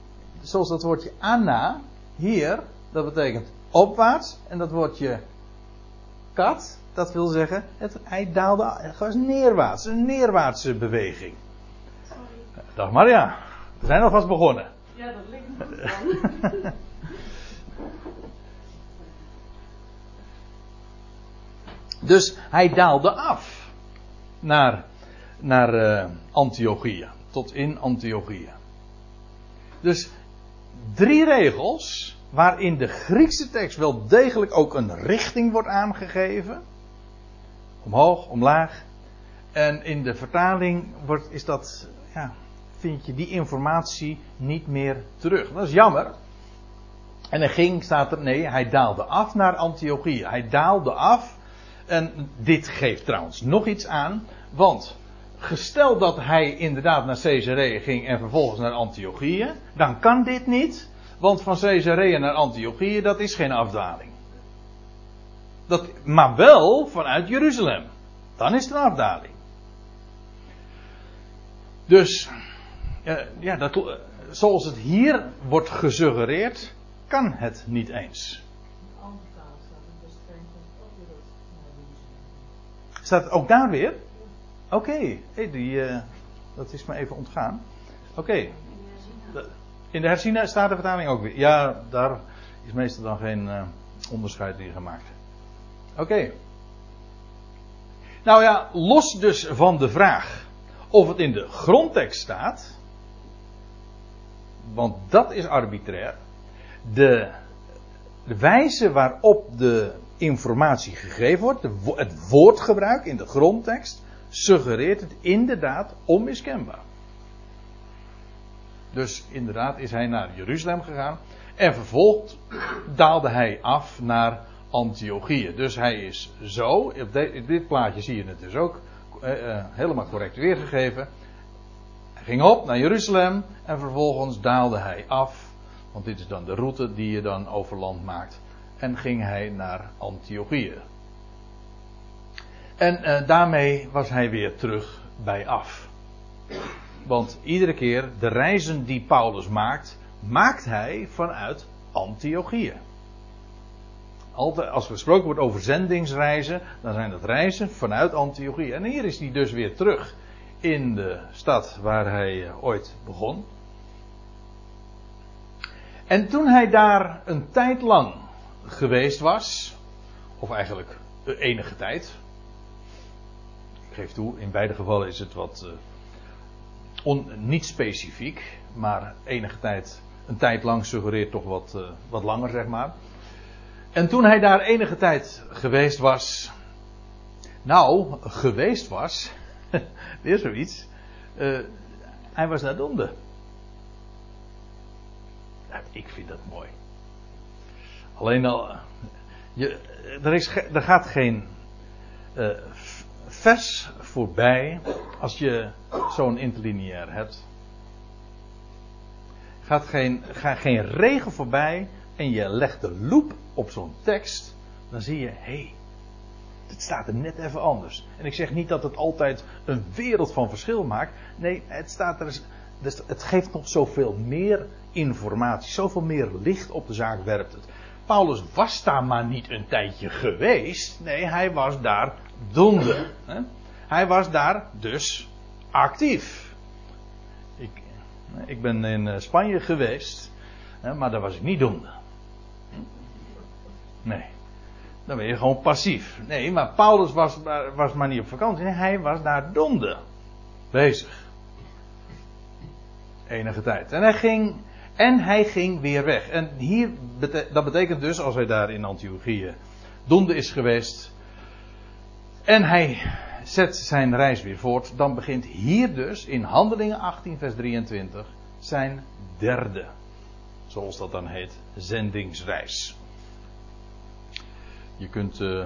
zoals dat woordje Anna, hier, dat betekent opwaarts. En dat woordje kat, dat wil zeggen, het, hij daalde, het was neerwaarts, een neerwaartse beweging. Sorry. Dag Maria, we zijn alvast begonnen. Ja, dat ligt [LAUGHS] me Dus hij daalde af naar, naar uh, Antiochia, tot in Antiochia. Dus drie regels waarin de Griekse tekst wel degelijk ook een richting wordt aangegeven. Omhoog, omlaag. En in de vertaling wordt, is dat, ja, vind je die informatie niet meer terug. Dat is jammer. En hij ging, staat er, nee, hij daalde af naar Antiochia. Hij daalde af en dit geeft trouwens nog iets aan, want gesteld dat hij inderdaad naar Caesarea ging en vervolgens naar Antiochië, dan kan dit niet, want van Caesarea naar Antiochië dat is geen afdaling. Dat, maar wel vanuit Jeruzalem. Dan is het een afdaling. Dus, uh, ja, dat, zoals het hier wordt gesuggereerd, kan het niet eens. Staat het ook daar weer? Oké, die, uh, dat is me even ontgaan. Oké. In de herziene staat de vertaling ook weer. Ja, daar is meestal dan geen uh, onderscheid in gemaakt. Oké. Nou ja, los dus van de vraag of het in de grondtekst staat. Want dat is arbitrair. De, de wijze waarop de informatie gegeven wordt, het woordgebruik in de grondtekst, suggereert het inderdaad onmiskenbaar. Dus inderdaad is hij naar Jeruzalem gegaan. En vervolgens daalde hij af naar Antiochië. Dus hij is zo, op dit plaatje zie je het dus ook eh, eh, helemaal correct weergegeven. Hij ging op naar Jeruzalem en vervolgens daalde hij af. Want dit is dan de route die je dan over land maakt. En ging hij naar Antiochië. En eh, daarmee was hij weer terug bij af. Want iedere keer de reizen die Paulus maakt, maakt hij vanuit Antiochië. Als er gesproken wordt over zendingsreizen, dan zijn dat reizen vanuit Antiochië. En hier is hij dus weer terug in de stad waar hij eh, ooit begon. En toen hij daar een tijd lang geweest was, of eigenlijk enige tijd, ik geef toe, in beide gevallen is het wat uh, on, niet specifiek, maar enige tijd, een tijd lang suggereert toch wat, uh, wat langer, zeg maar. En toen hij daar enige tijd geweest was, nou, geweest was, [LAUGHS] weer zoiets, uh, hij was naar Donde. Ik vind dat mooi. Alleen al, je, er, is, er gaat geen uh, vers voorbij als je zo'n interlineair hebt. Gaat geen, gaat geen regen voorbij en je legt de loep op zo'n tekst, dan zie je, hé, hey, het staat er net even anders. En ik zeg niet dat het altijd een wereld van verschil maakt. Nee, het staat er. Dus het geeft nog zoveel meer informatie, zoveel meer licht op de zaak werpt het. Paulus was daar maar niet een tijdje geweest. Nee, hij was daar donde. Hij was daar dus actief. Ik, ik ben in eh, Spanje geweest, maar daar was ik niet donde. Nee. Dan ben je gewoon passief. Nee, maar Paulus was, was maar niet op vakantie. Hij was daar donde. Bezig. Enige tijd. En hij ging, en hij ging weer weg. En hier, dat betekent dus, als hij daar in Antiochië donde is geweest. En hij zet zijn reis weer voort. Dan begint hier dus, in Handelingen 18 vers 23, zijn derde. Zoals dat dan heet, zendingsreis. Je kunt uh,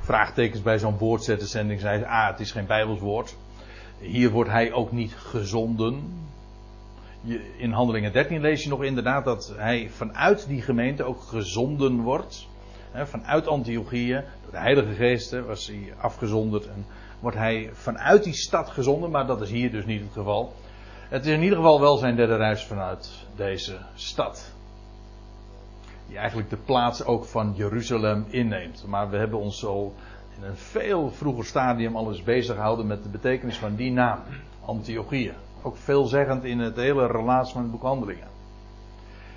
vraagtekens bij zo'n woord zetten, zending zei, ah, het is geen Bijbels woord. Hier wordt hij ook niet gezonden. In Handelingen 13 lees je nog inderdaad dat hij vanuit die gemeente ook gezonden wordt. He, vanuit Antiochieën, door de Heilige Geest was hij afgezonderd en wordt hij vanuit die stad gezonden, maar dat is hier dus niet het geval. Het is in ieder geval wel zijn derde reis vanuit deze stad die eigenlijk de plaats ook van Jeruzalem inneemt. Maar we hebben ons al in een veel vroeger stadium al eens bezig gehouden met de betekenis van die naam, Antiochieën. Ook veelzeggend in het hele relaas van het boek Handelingen.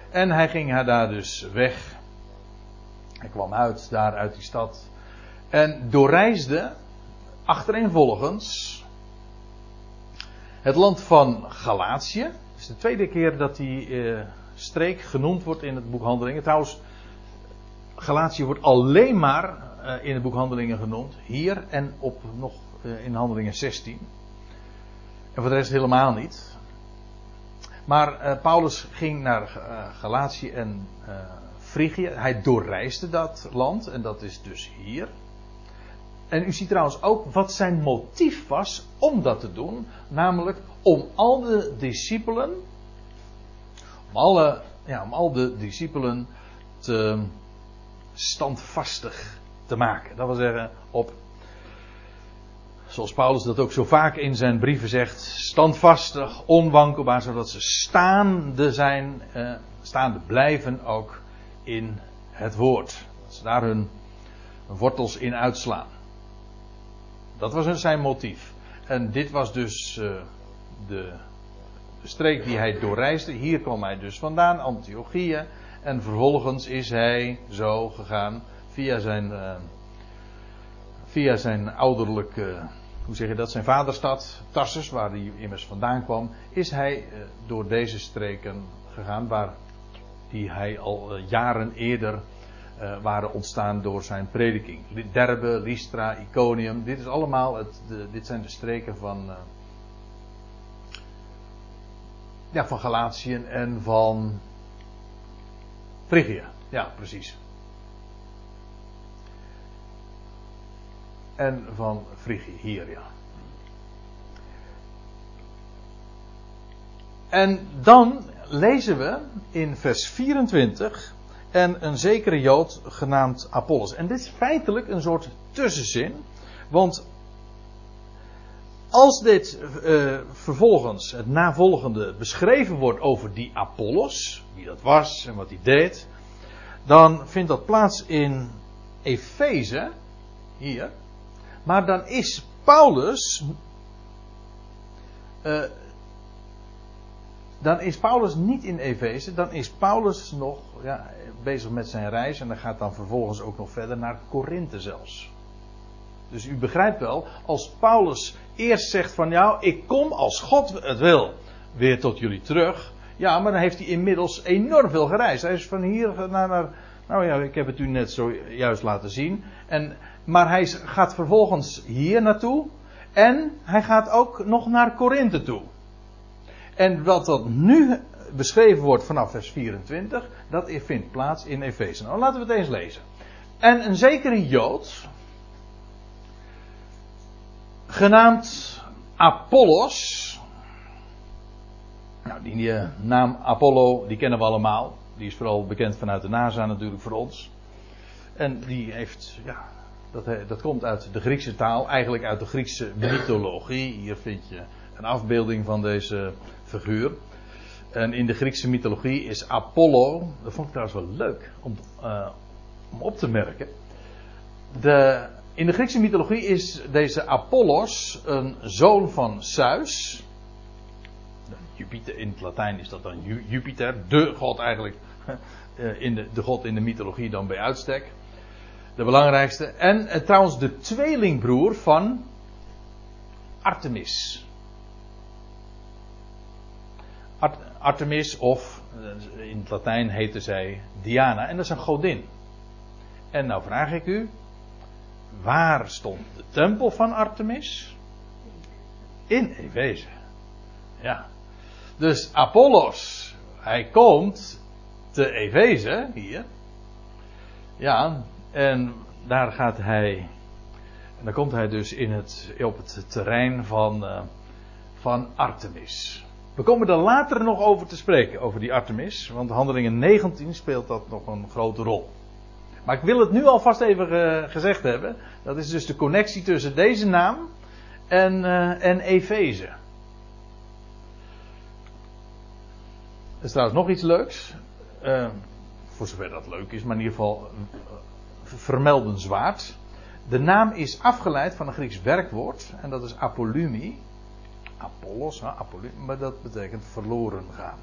En hij ging daar dus weg. Hij kwam uit, daar uit die stad. En doorreisde achtereenvolgens het land van Galatië. Het is de tweede keer dat hij eh, streek genoemd wordt in het boek Handelingen. Trouwens, Galatië wordt alleen maar uh, in het boek Handelingen genoemd. Hier en op nog uh, in Handelingen 16. En voor de rest helemaal niet. Maar uh, Paulus ging naar Galatië en Frigië. Hij doorreisde dat land en dat is dus hier. En u ziet trouwens ook wat zijn motief was om dat te doen. Namelijk om al de discipelen om, alle, ja, om al de discipelen te standvastig te maken. Dat wil zeggen, op, zoals Paulus dat ook zo vaak in zijn brieven zegt, standvastig, onwankelbaar, zodat ze staande zijn, eh, staande blijven ook in het woord. Dat ze daar hun wortels in uitslaan. Dat was zijn motief. En dit was dus uh, de streek die hij doorreisde. Hier kwam hij dus vandaan, Antiochieën. En vervolgens is hij zo gegaan via zijn, uh, via zijn ouderlijke, hoe zeg je dat, zijn vaderstad, Tarsus, waar hij immers vandaan kwam, is hij uh, door deze streken gegaan, waar die hij al uh, jaren eerder eh, waren ontstaan door zijn prediking. Derbe, Lystra, Iconium, dit is allemaal, het, de, dit zijn de streken van, ja, van Galatië en van Phrygia. Ja, precies. En van ja. En dan lezen we in vers 24 en een zekere Jood genaamd Apollos. En dit is feitelijk een soort tussenzin, want als dit uh, vervolgens, het navolgende, beschreven wordt over die Apollos, wie dat was en wat hij deed, dan vindt dat plaats in Efeze, hier. Maar dan is Paulus uh, dan is Paulus niet in Efeze, dan is Paulus nog ja, bezig met zijn reis en dan gaat dan vervolgens ook nog verder naar Korinthe zelfs. Dus u begrijpt wel, als Paulus eerst zegt van ja, ik kom als God het wil weer tot jullie terug. Ja, maar dan heeft hij inmiddels enorm veel gereisd. Hij is van hier naar, naar nou ja, ik heb het u net zojuist laten zien. En, maar hij gaat vervolgens hier naartoe en hij gaat ook nog naar Korinthe toe. En wat dat nu beschreven wordt vanaf vers 24, dat vindt plaats in Efeze. Nou, laten we het eens lezen. En een zekere Jood, genaamd Apollos. Nou, die eh, naam Apollo, die kennen we allemaal. Die is vooral bekend vanuit de NASA natuurlijk voor ons. En die heeft, ja, dat, dat komt uit de Griekse taal, eigenlijk uit de Griekse mythologie. Hier vind je een afbeelding van deze figuur. En in de Griekse mythologie is Apollo, dat vond ik trouwens wel leuk om, uh, om op te merken. De, in de Griekse mythologie is deze Apollos een zoon van Zeus. Jupiter, in het Latijn is dat dan Jupiter, de god eigenlijk, [LAUGHS] eh, in de, de god in de mythologie dan bij uitstek. De belangrijkste. En eh, trouwens de tweelingbroer van Artemis. Artemis of eh, in het Latijn heette zij Diana en dat is een godin. En nou vraag ik u, waar stond de tempel van Artemis? In Efeze. Ja. Dus Apollos, hij komt te Efeze hier. Ja, en daar gaat hij. En dan komt hij dus in het, op het terrein van, uh, van Artemis. We komen er later nog over te spreken, over die Artemis. Want handelingen 19 speelt dat nog een grote rol. Maar ik wil het nu alvast even gezegd hebben. Dat is dus de connectie tussen deze naam en, uh, en Efeze. Er is trouwens nog iets leuks. Uh, voor zover dat leuk is, maar in ieder geval vermeldenswaard. De naam is afgeleid van een Grieks werkwoord. En dat is apolumi. Apollos, maar dat betekent verloren gaan.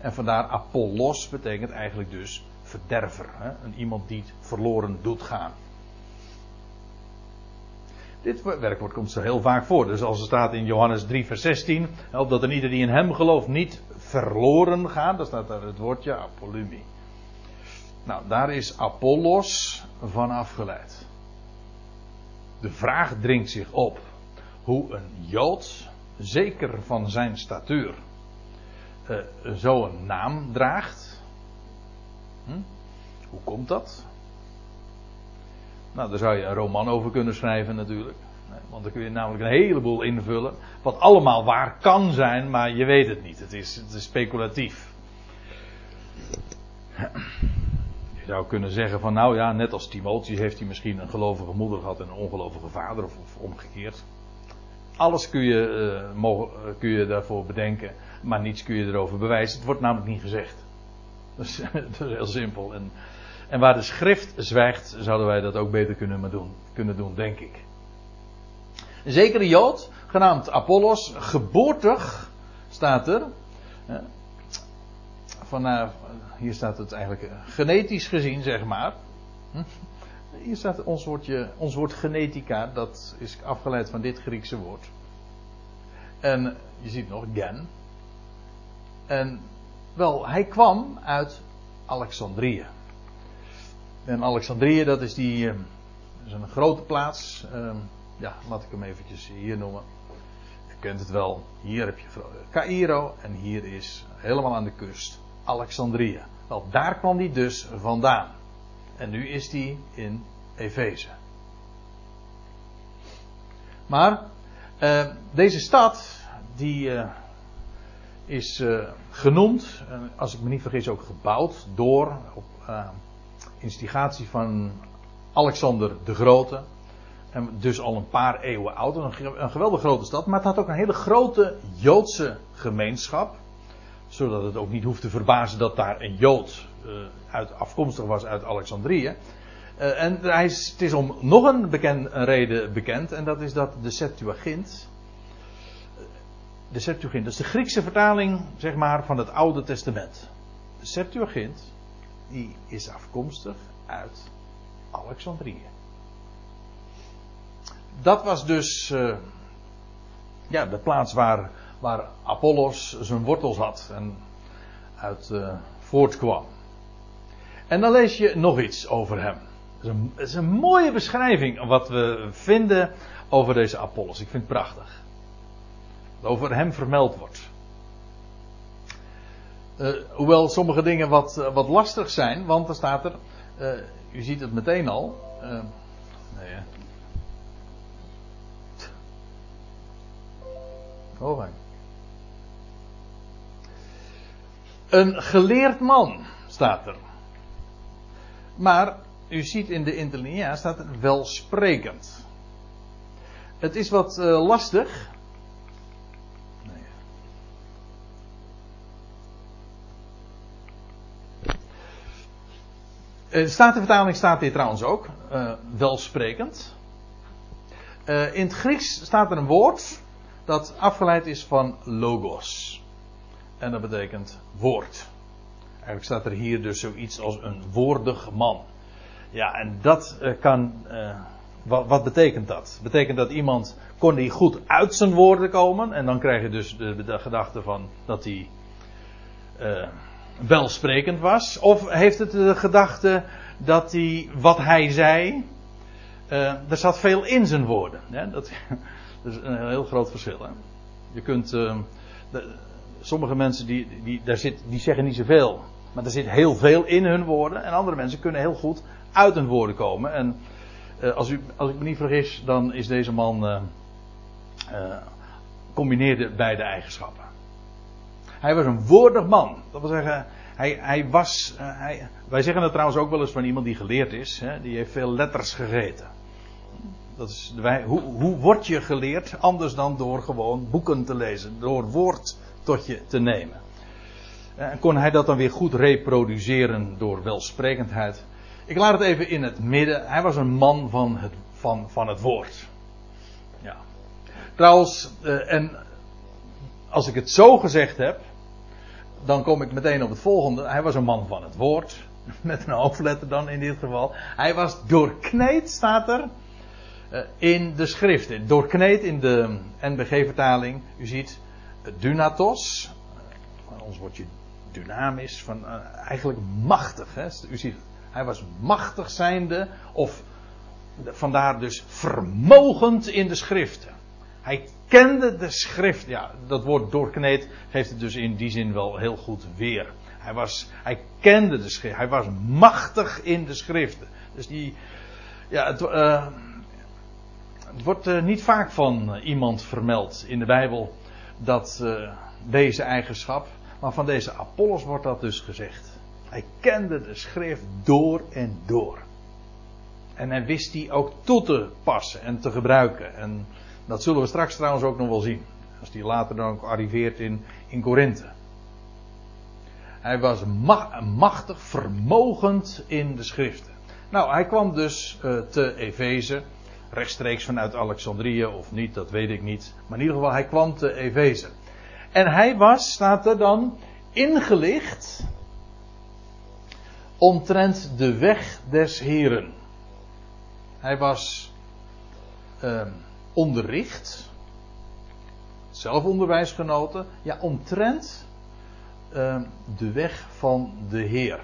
En vandaar Apollos betekent eigenlijk dus verderver. Hè, een iemand die het verloren doet gaan. Dit werkwoord komt zo heel vaak voor. Dus als er staat in Johannes 3, vers 16, opdat er ieder die in hem gelooft niet verloren gaat, dan staat daar het woordje apolumi. Nou, daar is Apollos van afgeleid. De vraag dringt zich op hoe een Jood zeker van zijn statuur, zo een naam draagt. Hm? Hoe komt dat? Nou, daar zou je een roman over kunnen schrijven natuurlijk. Want dan kun je namelijk een heleboel invullen. Wat allemaal waar kan zijn, maar je weet het niet. Het is, het is speculatief. Zou kunnen zeggen van nou ja, net als Timotheus heeft hij misschien een gelovige moeder gehad en een ongelovige vader of, omgekeerd. Alles kun je, uh, mogen, uh, kun je daarvoor bedenken, maar niets kun je erover bewijzen. Het wordt namelijk niet gezegd. [LAUGHS] Dat is, dat is heel simpel. En, en, waar de schrift zwijgt, zouden wij dat ook beter kunnen doen, kunnen doen denk ik. Een zekere Jood, genaamd Apollos, geboortig, staat er. Van, uh, hier staat het eigenlijk genetisch gezien, zeg maar. Hm? Hier staat ons woordje, ons woord genetica, dat is afgeleid van dit Griekse woord. En je ziet nog gen. En wel, hij kwam uit Alexandrië. En Alexandrië, dat is die. Uh, is een grote plaats. Uh, ja, laat ik hem eventjes hier noemen. Je kent het wel. Hier heb je Cairo en hier is helemaal aan de kust Alexandrië. Wel, daar kwam hij dus vandaan. En nu is hij in Efeze. Maar uh, deze stad, die uh, is uh, genoemd, als ik me niet vergis ook gebouwd, door, op instigatie van Alexander de Grote. En dus al een paar eeuwen oud. Een geweldig grote stad. Maar het had ook een hele grote Joodse gemeenschap. Zodat het ook niet hoeft te verbazen dat daar een Jood uit, afkomstig was uit Alexandrië. Uh, en hij is, het is om nog een, bekend, een reden bekend, en dat is dat de Septuagint. De Septuagint, dat is de Griekse vertaling, zeg maar, van het Oude Testament. De Septuagint, die is afkomstig uit Alexandrië. Dat was dus uh, ja, de plaats waar, waar Apollos zijn wortels had en uit uh, voortkwam. En dan lees je nog iets over hem. Het is, een, is een mooie beschrijving wat we vinden over deze Apollos. Ik vind het prachtig. Wat over hem vermeld wordt. Uh, hoewel sommige dingen wat, uh, wat lastig zijn, want er staat er, uh, u ziet het meteen al. nee. Oh, Een geleerd man staat er. Maar u ziet in de interlineair staat er welsprekend. Het is wat uh, lastig. Nee. Uh, Statenvertaling staat hier trouwens ook. Uh, welsprekend. In het Grieks staat er een woord dat afgeleid is van logos. En dat betekent woord. Eigenlijk staat er hier dus zoiets als een woordig man. Ja, en dat uh, kan. Uh, wat, wat, betekent dat? Betekent dat iemand. kon hij goed uit zijn woorden komen? En dan krijg je dus de, gedachte van dat hij. Uh, welsprekend was? Of heeft het de gedachte dat hij. wat hij zei. er zat veel in zijn woorden. Dat, [LAUGHS] is een heel groot verschil. Hè? Je kunt. De, sommige mensen die, die, daar zit, die zeggen niet zoveel. Maar er zit heel veel in hun woorden. En andere mensen kunnen heel goed uit hun woorden komen. En uh, als, u, als ik me niet vergis, dan is deze man. Uh, uh, combineerde beide eigenschappen. Hij was een woordig man. Dat wil zeggen, hij, hij was. Hij, wij zeggen dat trouwens ook wel eens van iemand die geleerd is. Hè, die heeft veel letters gegeten. Dat is, wij, hoe, hoe word je geleerd? Anders dan door gewoon boeken te lezen. Door woord tot je te nemen. En kon hij dat dan weer goed reproduceren door welsprekendheid. Ik laat het even in het midden. Hij was een man van het, van, van het woord. Ja. Trouwens, uh, en als ik het zo gezegd heb, dan kom ik meteen op het volgende. Hij was een man van het woord. [LAUGHS] Met een hoofdletter dan in dit geval. Hij was doorkneed, staat er. Uh, in de schriften. Doorkneed in de NBG-vertaling. U ziet dunatos. Ons woordje dynamisch. Van, uh, eigenlijk machtig. Hè? U ziet hij was machtig zijnde, of vandaar dus vermogend in de schriften. Hij kende de schrift. Ja, dat woord doorkneed geeft het dus in die zin wel heel goed weer. Hij, was, hij kende de schrift. Hij was machtig in de schriften. Dus die. Ja, het, het wordt uh, niet vaak van iemand vermeld in de Bijbel dat uh, deze eigenschap. Maar van deze Apollos wordt dat dus gezegd. Hij kende de schrift door en door. En hij wist die ook toe te passen en te gebruiken. En dat zullen we straks trouwens ook nog wel zien. Als die later dan ook arriveert in, in Korinthe. Hij was machtig, vermogend in de schriften. Nou, hij kwam dus uh, te Efeze. Rechtstreeks vanuit Alexandrië of niet, dat weet ik niet. Maar in ieder geval, hij kwam te Efeze. En hij was, staat er dan, ingelicht omtrent de weg des Heren. Hij was uh, onderricht, zelfonderwijs genoten, ja, omtrent uh, de weg van de Heer.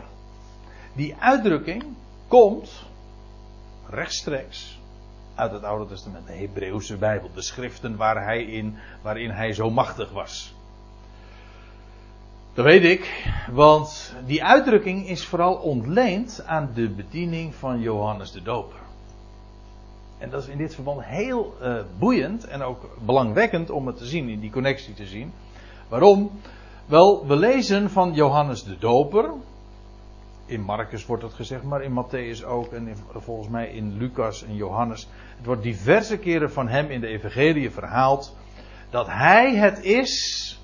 Die uitdrukking, komt rechtstreeks uit het Oude Testament, de Hebreeuwse Bijbel, de schriften waar hij in, waarin hij zo machtig was. Dat weet ik, want die uitdrukking is vooral ontleend aan de bediening van Johannes de Doper. En dat is in dit verband heel uh, boeiend en ook belangwekkend om het te zien, in die connectie te zien. Waarom? Wel, we lezen van Johannes de Doper. In Marcus wordt het gezegd, maar in Matthäus ook. En volgens mij in Lucas en Johannes. Het wordt diverse keren van hem in de Evangelie verhaald. Dat hij het is.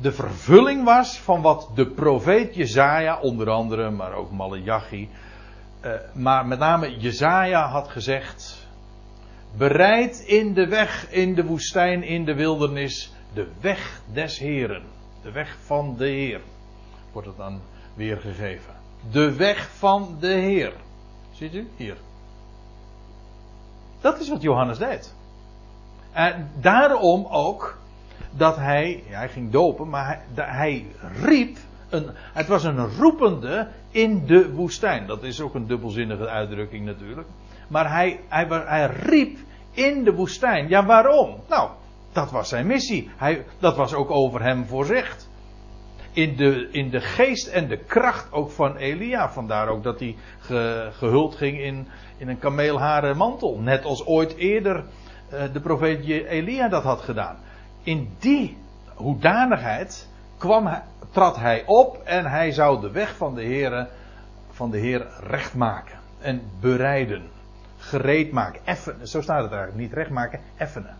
De vervulling was van wat de profeet Jezaja, onder andere, maar ook Malachi. Uh, maar met name Jezaja had gezegd. Bereid in de weg, in de woestijn, in de wildernis. De weg des Heren. De weg van de Heer. Wordt het dan weergegeven. De weg van de Heer. Ziet u? Hier. Dat is wat Johannes deed. En daarom ook dat hij, hij ging dopen, maar hij, hij riep, een, het was een roepende in de woestijn. Dat is ook een dubbelzinnige uitdrukking natuurlijk. Maar hij, hij, hij riep in de woestijn. Ja, waarom? Nou, dat was zijn missie. Hij, dat was ook over hem voorzegd. In de, in de geest en de kracht ook van Elia. Vandaar ook dat hij ge, gehuld ging in, in een kameelharen mantel. Net als ooit eerder uh, de profeet Elia dat had gedaan. In die hoedanigheid kwam trad hij op en hij zou de weg van de Heer, van de Heer recht maken. En bereiden. Gereed maken. Effen, zo staat het eigenlijk. Niet recht maken, effenen.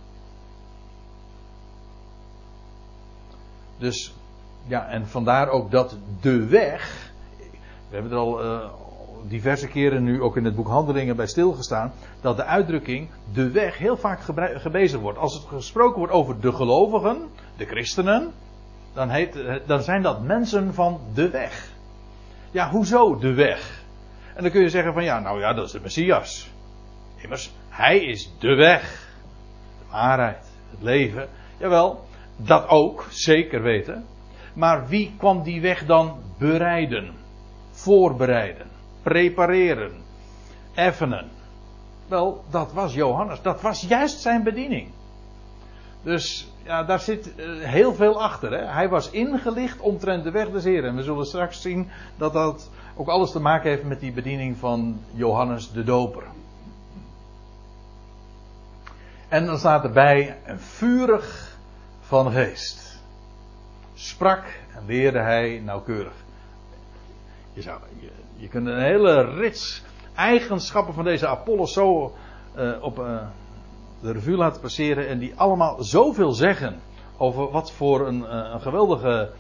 Dus ja, en vandaar ook dat de weg. We hebben er al uh, diverse keren nu ook in het boek Handelingen bij stilgestaan. Dat de uitdrukking de weg heel vaak gebezigd wordt. Als het gesproken wordt over de gelovigen, de christenen. Dan, heet, dan zijn dat mensen van de weg. Ja, hoezo de weg? En dan kun je zeggen van ja, nou ja, dat is de Messias. Immers, hij is de weg. De waarheid, het leven. Jawel, dat ook, zeker weten. Maar wie kwam die weg dan bereiden? Voorbereiden, prepareren, effenen. Wel, dat was Johannes. Dat was juist zijn bediening. Dus ja, daar zit uh, heel veel achter. Hè? Hij was ingelicht omtrent de weg des Heren. En we zullen straks zien dat dat ook alles te maken heeft met die bediening van Johannes de Doper. En dan staat erbij een vurig van geest. Sprak en leerde hij nauwkeurig. Je, zou, je, je kunt een hele rits eigenschappen van deze Apollos zo uh, op uh, de revue laten passeren. En die allemaal zoveel zeggen over wat voor een, uh, een geweldige.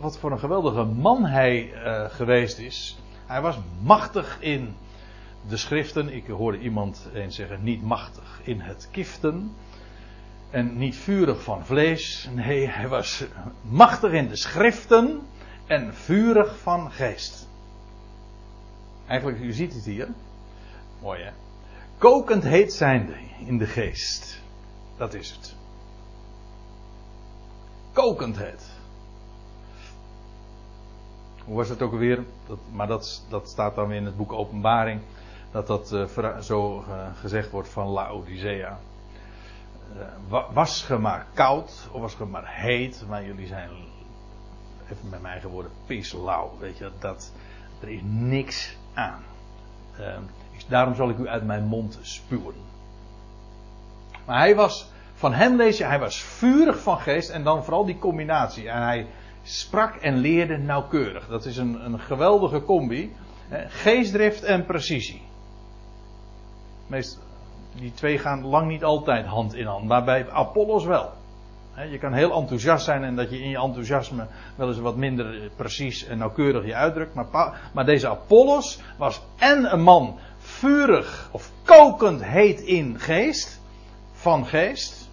wat voor een geweldige man hij geweest is. Hij was machtig in de schriften. Ik hoorde iemand eens zeggen: niet machtig in het kiften. En niet vurig van vlees. Nee, hij was machtig in de schriften. En vurig van geest. Eigenlijk, u ziet het hier. Mooi hè. Kokend heet zijnde in de geest. Dat is het. Kokend heet. Hoe was het ook alweer? Dat, maar dat, staat dan weer in het boek Openbaring. Dat dat uh, zo uh, gezegd wordt van Laodicea. Uh, was ge maar koud of was ge maar heet. Maar jullie zijn, even met mijn eigen woorden, lauw. Weet je, dat, er is niks aan. Ehm, daarom zal ik u uit mijn mond spuwen. Maar hij was, van hem lees je, hij was vurig van geest en dan vooral die combinatie. En hij sprak en leerde nauwkeurig. Dat is een, een geweldige combi. Geestdrift en precisie. Meest, die twee gaan lang niet altijd hand in hand, maar bij Apollos wel. Je kan heel enthousiast zijn en dat je in je enthousiasme wel eens wat minder precies en nauwkeurig je uitdrukt. Maar, maar deze Apollos was en een man vurig of kokend heet in geest, van geest.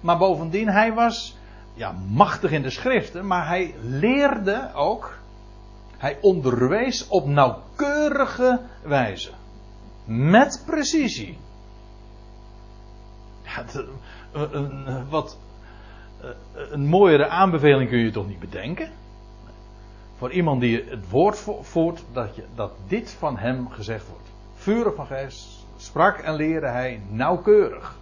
Maar bovendien, hij was ja, machtig in de schriften, maar hij leerde ook, hij onderwees op nauwkeurige wijze. Met precisie. Ja, wat, een mooiere aanbeveling kun je toch niet bedenken? voor iemand die het woord voert, dat, je, dat dit van hem gezegd wordt. Vurig van geest, sprak en leerde hij nauwkeurig.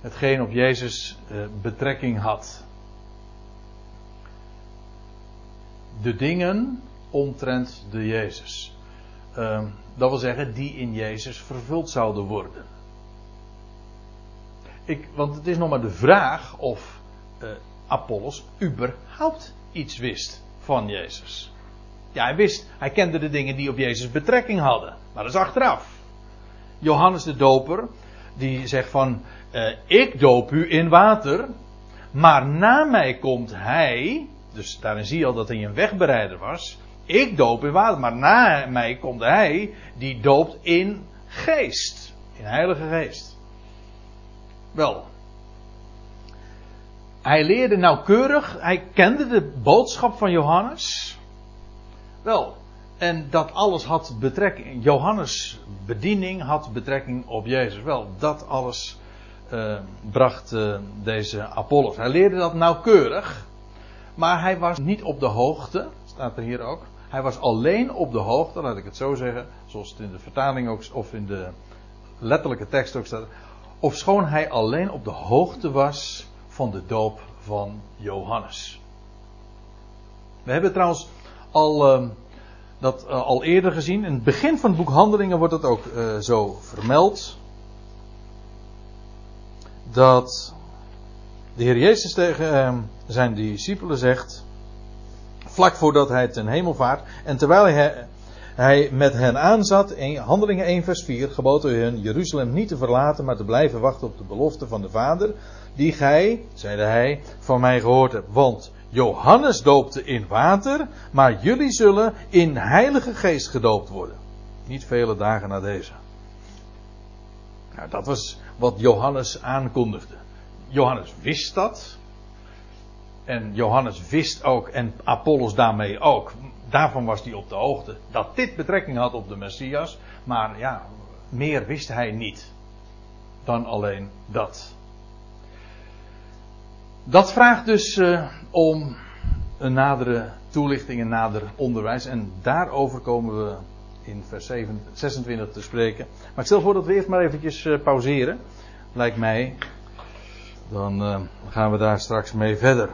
Hetgeen op Jezus eh, betrekking had. De dingen omtrent de Jezus. Uh, dat wil zeggen, die in Jezus vervuld zouden worden. Ik, want het is nog maar de vraag of uh, Apollos überhaupt iets wist van Jezus. Ja, hij wist, hij kende de dingen die op Jezus betrekking hadden. Maar dat is achteraf. Johannes de Doper, die zegt van, uh, ik doop u in water, maar na mij komt hij, dus daarin zie je al dat hij een wegbereider was, ik doop in water, maar na mij komt hij, die doopt in geest, in heilige geest. Wel, hij leerde nauwkeurig, hij kende de boodschap van Johannes. Wel, en dat alles had betrekking, Johannes' bediening had betrekking op Jezus. Wel, dat alles uh, bracht uh, deze Apollos. Hij leerde dat nauwkeurig, maar hij was niet op de hoogte, staat er hier ook. Hij was alleen op de hoogte, laat ik het zo zeggen, zoals het in de vertaling ook, of in de letterlijke tekst ook staat. Ofschoon hij alleen op de hoogte was van de doop van Johannes. We hebben trouwens al uh, dat uh, al eerder gezien. In het begin van het boek Handelingen wordt het ook uh, zo vermeld. Dat de Heer Jezus tegen uh, zijn discipelen zegt. Vlak voordat hij ten hemel vaart. En terwijl hij, hij met hen aanzat. In Handelingen 1 vers 4. Gebood hun Jeruzalem niet te verlaten. Maar te blijven wachten op de belofte van de Vader. Die gij, zeide hij, van mij gehoord hebt. Want Johannes doopte in water, maar jullie zullen in heilige geest gedoopt worden. Niet vele dagen na deze. Nou, dat was wat Johannes aankondigde. Johannes wist dat. En Johannes wist ook, en Apollos daarmee ook. Daarvan was hij op de hoogte. Dat dit betrekking had op de Messias. Maar ja, meer wist hij niet. Dan alleen dat. Dat vraagt dus uh, om een nadere toelichting, een nader onderwijs. En daarover komen we in vers 7, 26 te spreken. Maar ik stel voor dat we eerst maar eventjes uh, pauzeren. Lijkt mij. Dan uh, gaan we daar straks mee verder.